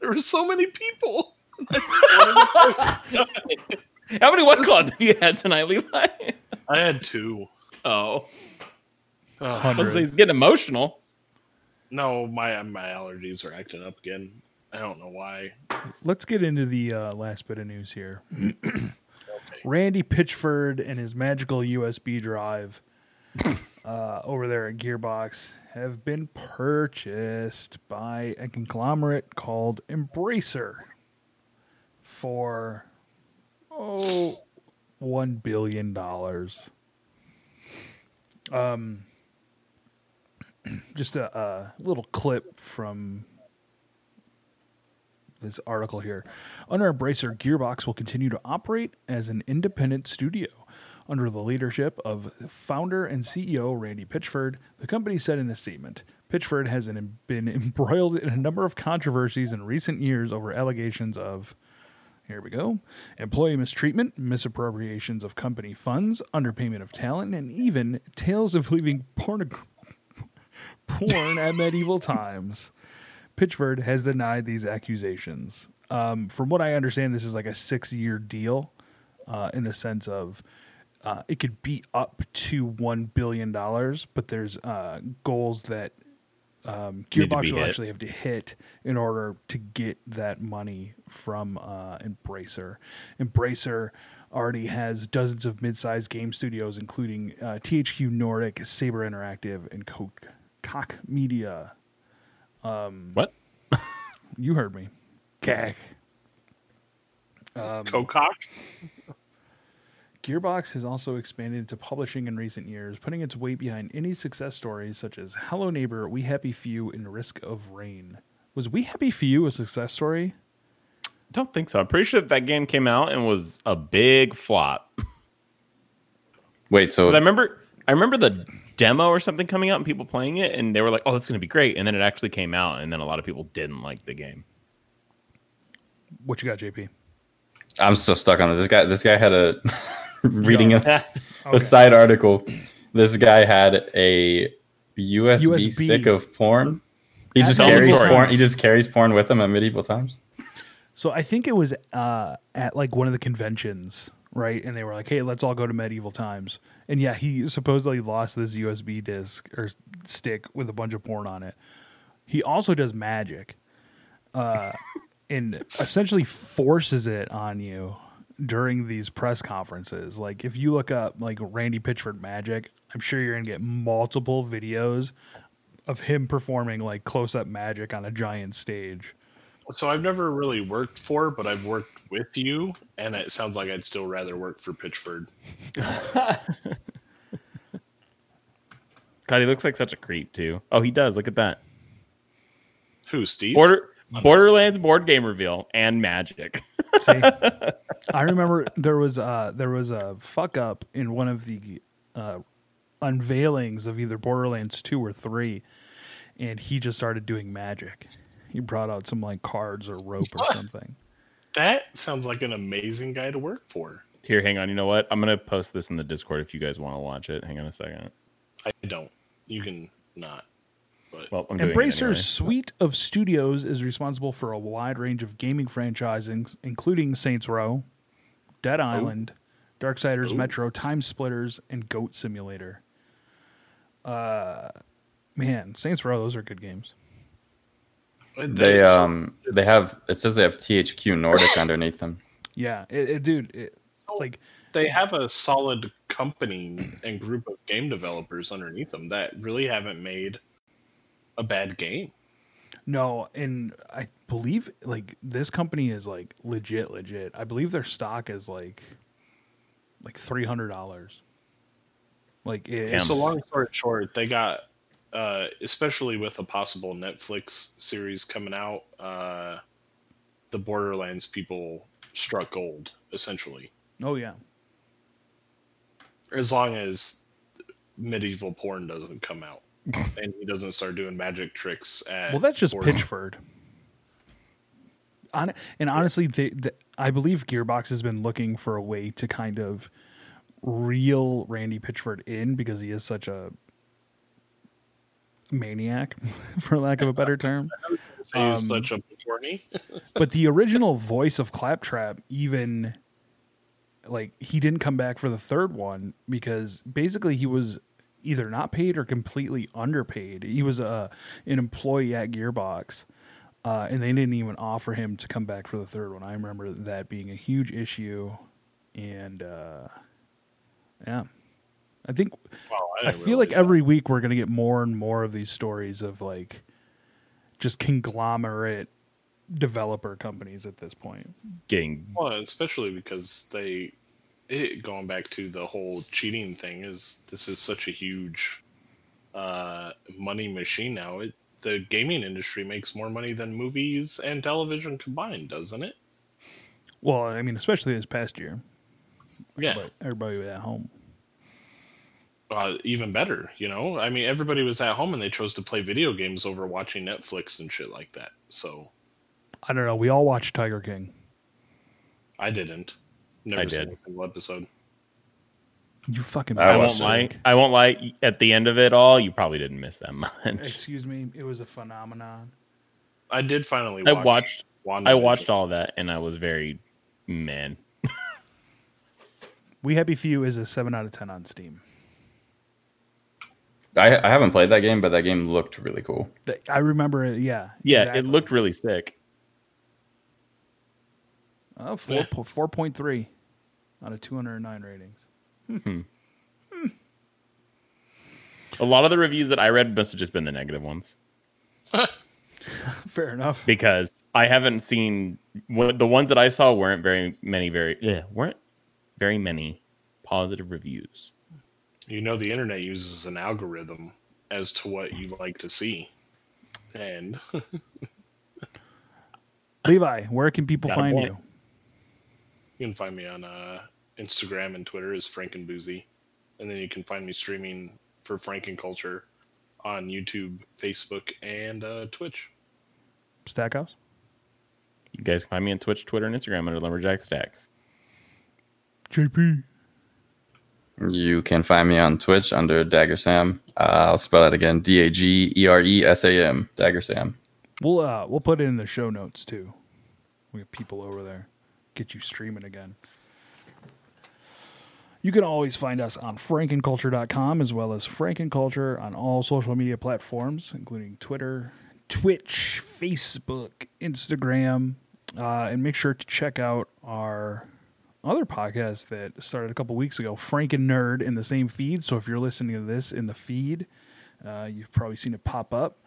there were so many people.
How many white claws have you had tonight, Levi?
I had two.
Oh,
oh.
let's say he's getting emotional.
No, my my allergies are acting up again. I don't know why.
Let's get into the uh, last bit of news here. Randy Pitchford and his magical USB drive uh, over there at Gearbox have been purchased by a conglomerate called Embracer for oh one billion dollars. Um, just a, a little clip from this article here. Under Embracer, Gearbox will continue to operate as an independent studio. Under the leadership of founder and CEO Randy Pitchford, the company said in a statement Pitchford has been embroiled in a number of controversies in recent years over allegations of, here we go, employee mistreatment, misappropriations of company funds, underpayment of talent, and even tales of leaving pornog- porn at medieval times. Pitchford has denied these accusations. Um, from what I understand, this is like a six year deal uh, in the sense of uh, it could be up to $1 billion, but there's uh, goals that um, Gearbox will
hit.
actually have to hit in order to get that money from uh, Embracer. Embracer already has dozens of mid-sized game studios, including uh, THQ Nordic, Saber Interactive, and Coke, Cock Media.
Um, what?
You heard me. Gag.
Um, Cocock.
Gearbox has also expanded into publishing in recent years, putting its weight behind any success stories such as Hello Neighbor, We Happy Few, and Risk of Rain. Was We Happy Few a success story?
I Don't think so. I'm pretty sure that, that game came out and was a big flop.
Wait, so
I remember, I remember the demo or something coming out and people playing it, and they were like, "Oh, it's going to be great," and then it actually came out, and then a lot of people didn't like the game.
What you got, JP?
I'm still stuck on it. This guy. This guy had a reading a,
Okay.
a side article. This guy had a USB,
USB.
stick of porn. He
At
just carries porn. He just carries porn with him at medieval times.
So I think it was uh, at like one of the conventions, right? And they were like, "Hey, let's all go to medieval times." And yeah, he supposedly lost this USB disc or stick with a bunch of porn on it. He also does magic, uh, and essentially forces it on you during these press conferences. Like if you look up like Randy Pitchford magic, I'm sure you're gonna get multiple videos of him performing like close up magic on a giant stage.
So I've never really worked for, but I've worked with you, and it sounds like I'd still rather work for Pitchford.
God, he looks like such a creep too. Oh, he does. Look at that.
Who, Steve?
Border Borderlands board game reveal and magic.
See, I remember there was uh there was a fuck up in one of the uh, unveilings of either Borderlands two or three, and he just started doing magic. He brought out some like cards or rope or something.
That sounds like an amazing guy to work for.
Here, hang on. You know what? I'm gonna post this in the Discord if you guys want to watch it. Hang on a second.
I don't. You can not. But
Well, I'm
Embracer's
anyway.
suite of studios is responsible for a wide range of gaming franchising, including Saints Row, Dead Island, Darksiders
Ooh.
Metro, Time Splitters, and Goat Simulator. Uh, man, Saints Row, those are good games.
They um they have it says they have THQ Nordic underneath them.
Yeah, it, it, dude, it, like
they have a solid company and group of game developers underneath them that really haven't made a bad game.
no, and I believe like this company is like legit, legit. I believe their stock is like like three hundred dollars. Like it, it's
So long story short, they got uh, especially with a possible Netflix series coming out, uh, the Borderlands people struck gold essentially.
oh yeah,
As long as medieval porn doesn't come out and he doesn't start doing magic tricks at
well that's just Pitchford. On, and honestly, they, the, I believe Gearbox has been looking for a way to kind of reel Randy Pitchford in because he is such a maniac, for lack of a better term. Um,
such a corny.
but the original voice of Claptrap, even like he didn't come back for the third one because basically he was either not paid or completely underpaid. He was a an employee at Gearbox, uh, and they didn't even offer him to come back for the third one. I remember that being a huge issue, and uh, yeah, I think
Well,
I
didn't
feel like
realize
every week we're gonna get more and more of these stories of like just conglomerate developer companies at this point.
Getting.
Well, especially because they, it, going back to the whole cheating thing, is this is such a huge uh, money machine now. It, the gaming industry makes more money than movies and television combined, doesn't it?
Well, I mean, especially this past year,
Yeah.
but everybody was at home.
Uh, even better. You know, I mean, everybody was at home and they chose to play video games over watching Netflix and shit like that. So
I don't know. We all watched Tiger King.
I didn't. Never
I
seen
did.
a single episode.
You fucking.
I
I won't
watched
lie. I won't lie. At the end of it all, you probably didn't miss that much.
Excuse me. It was a phenomenon.
I did finally.
I
Watch
watched. I watched all that, and I was very man.
We Happy Few is a seven out of ten on Steam.
I, I haven't played that game, but that game looked really cool.
I remember it. Yeah.
Yeah,
exactly.
it looked really sick.
Oh, four
Yeah.
po- 4.3 out of 209 ratings. Hmm.
A lot of the reviews that I read must have just been the negative ones
Fair enough.
because I haven't seen the ones that I saw weren't very many. Very yeah, weren't very many positive reviews.
You know, the internet uses an algorithm as to what you like to see, and
Levi, where can people
Got
find you?
you can find me on uh, Instagram and Twitter as frank and boozy and then you can find me streaming for Frankenculture on YouTube, Facebook, and uh, Twitch.
Stackhouse?
You guys can find me on Twitch, Twitter, and Instagram under Lumberjack Stacks.
JP.
You can find me on Twitch under Dagger Sam. Uh, I'll spell it again: D A G E R E S A M. Dagger Sam.
We'll uh we'll put it in the show notes too. We have people over there. Get you streaming again. You can always find us on frankenculture.com as well as Frankenculture on all social media platforms, including Twitter, Twitch, Facebook, Instagram. Uh, and make sure to check out our other podcast that started a couple weeks ago, Franken Nerd, in the same feed. So if you're listening to this in the feed, uh, you've probably seen it pop up.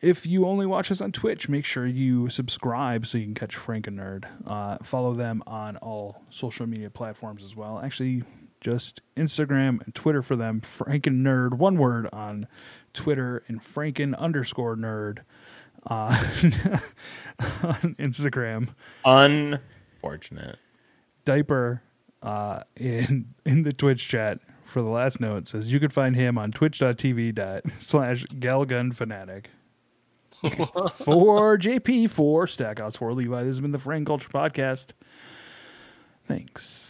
If you only watch us on Twitch, make sure you subscribe so you can catch Franken Nerd. Uh, follow them on all social media platforms as well. Actually, just Instagram and Twitter for them. Franken Nerd, one word on Twitter, and Franken underscore Nerd uh, on Instagram.
Unfortunate.
Diaper uh, in in the Twitch chat for the last note says you could find him on twitch.tv dot slash galgunfanatic. for JP, for Stackhouse, for Levi. This has been the Frank Culture Podcast. Thanks.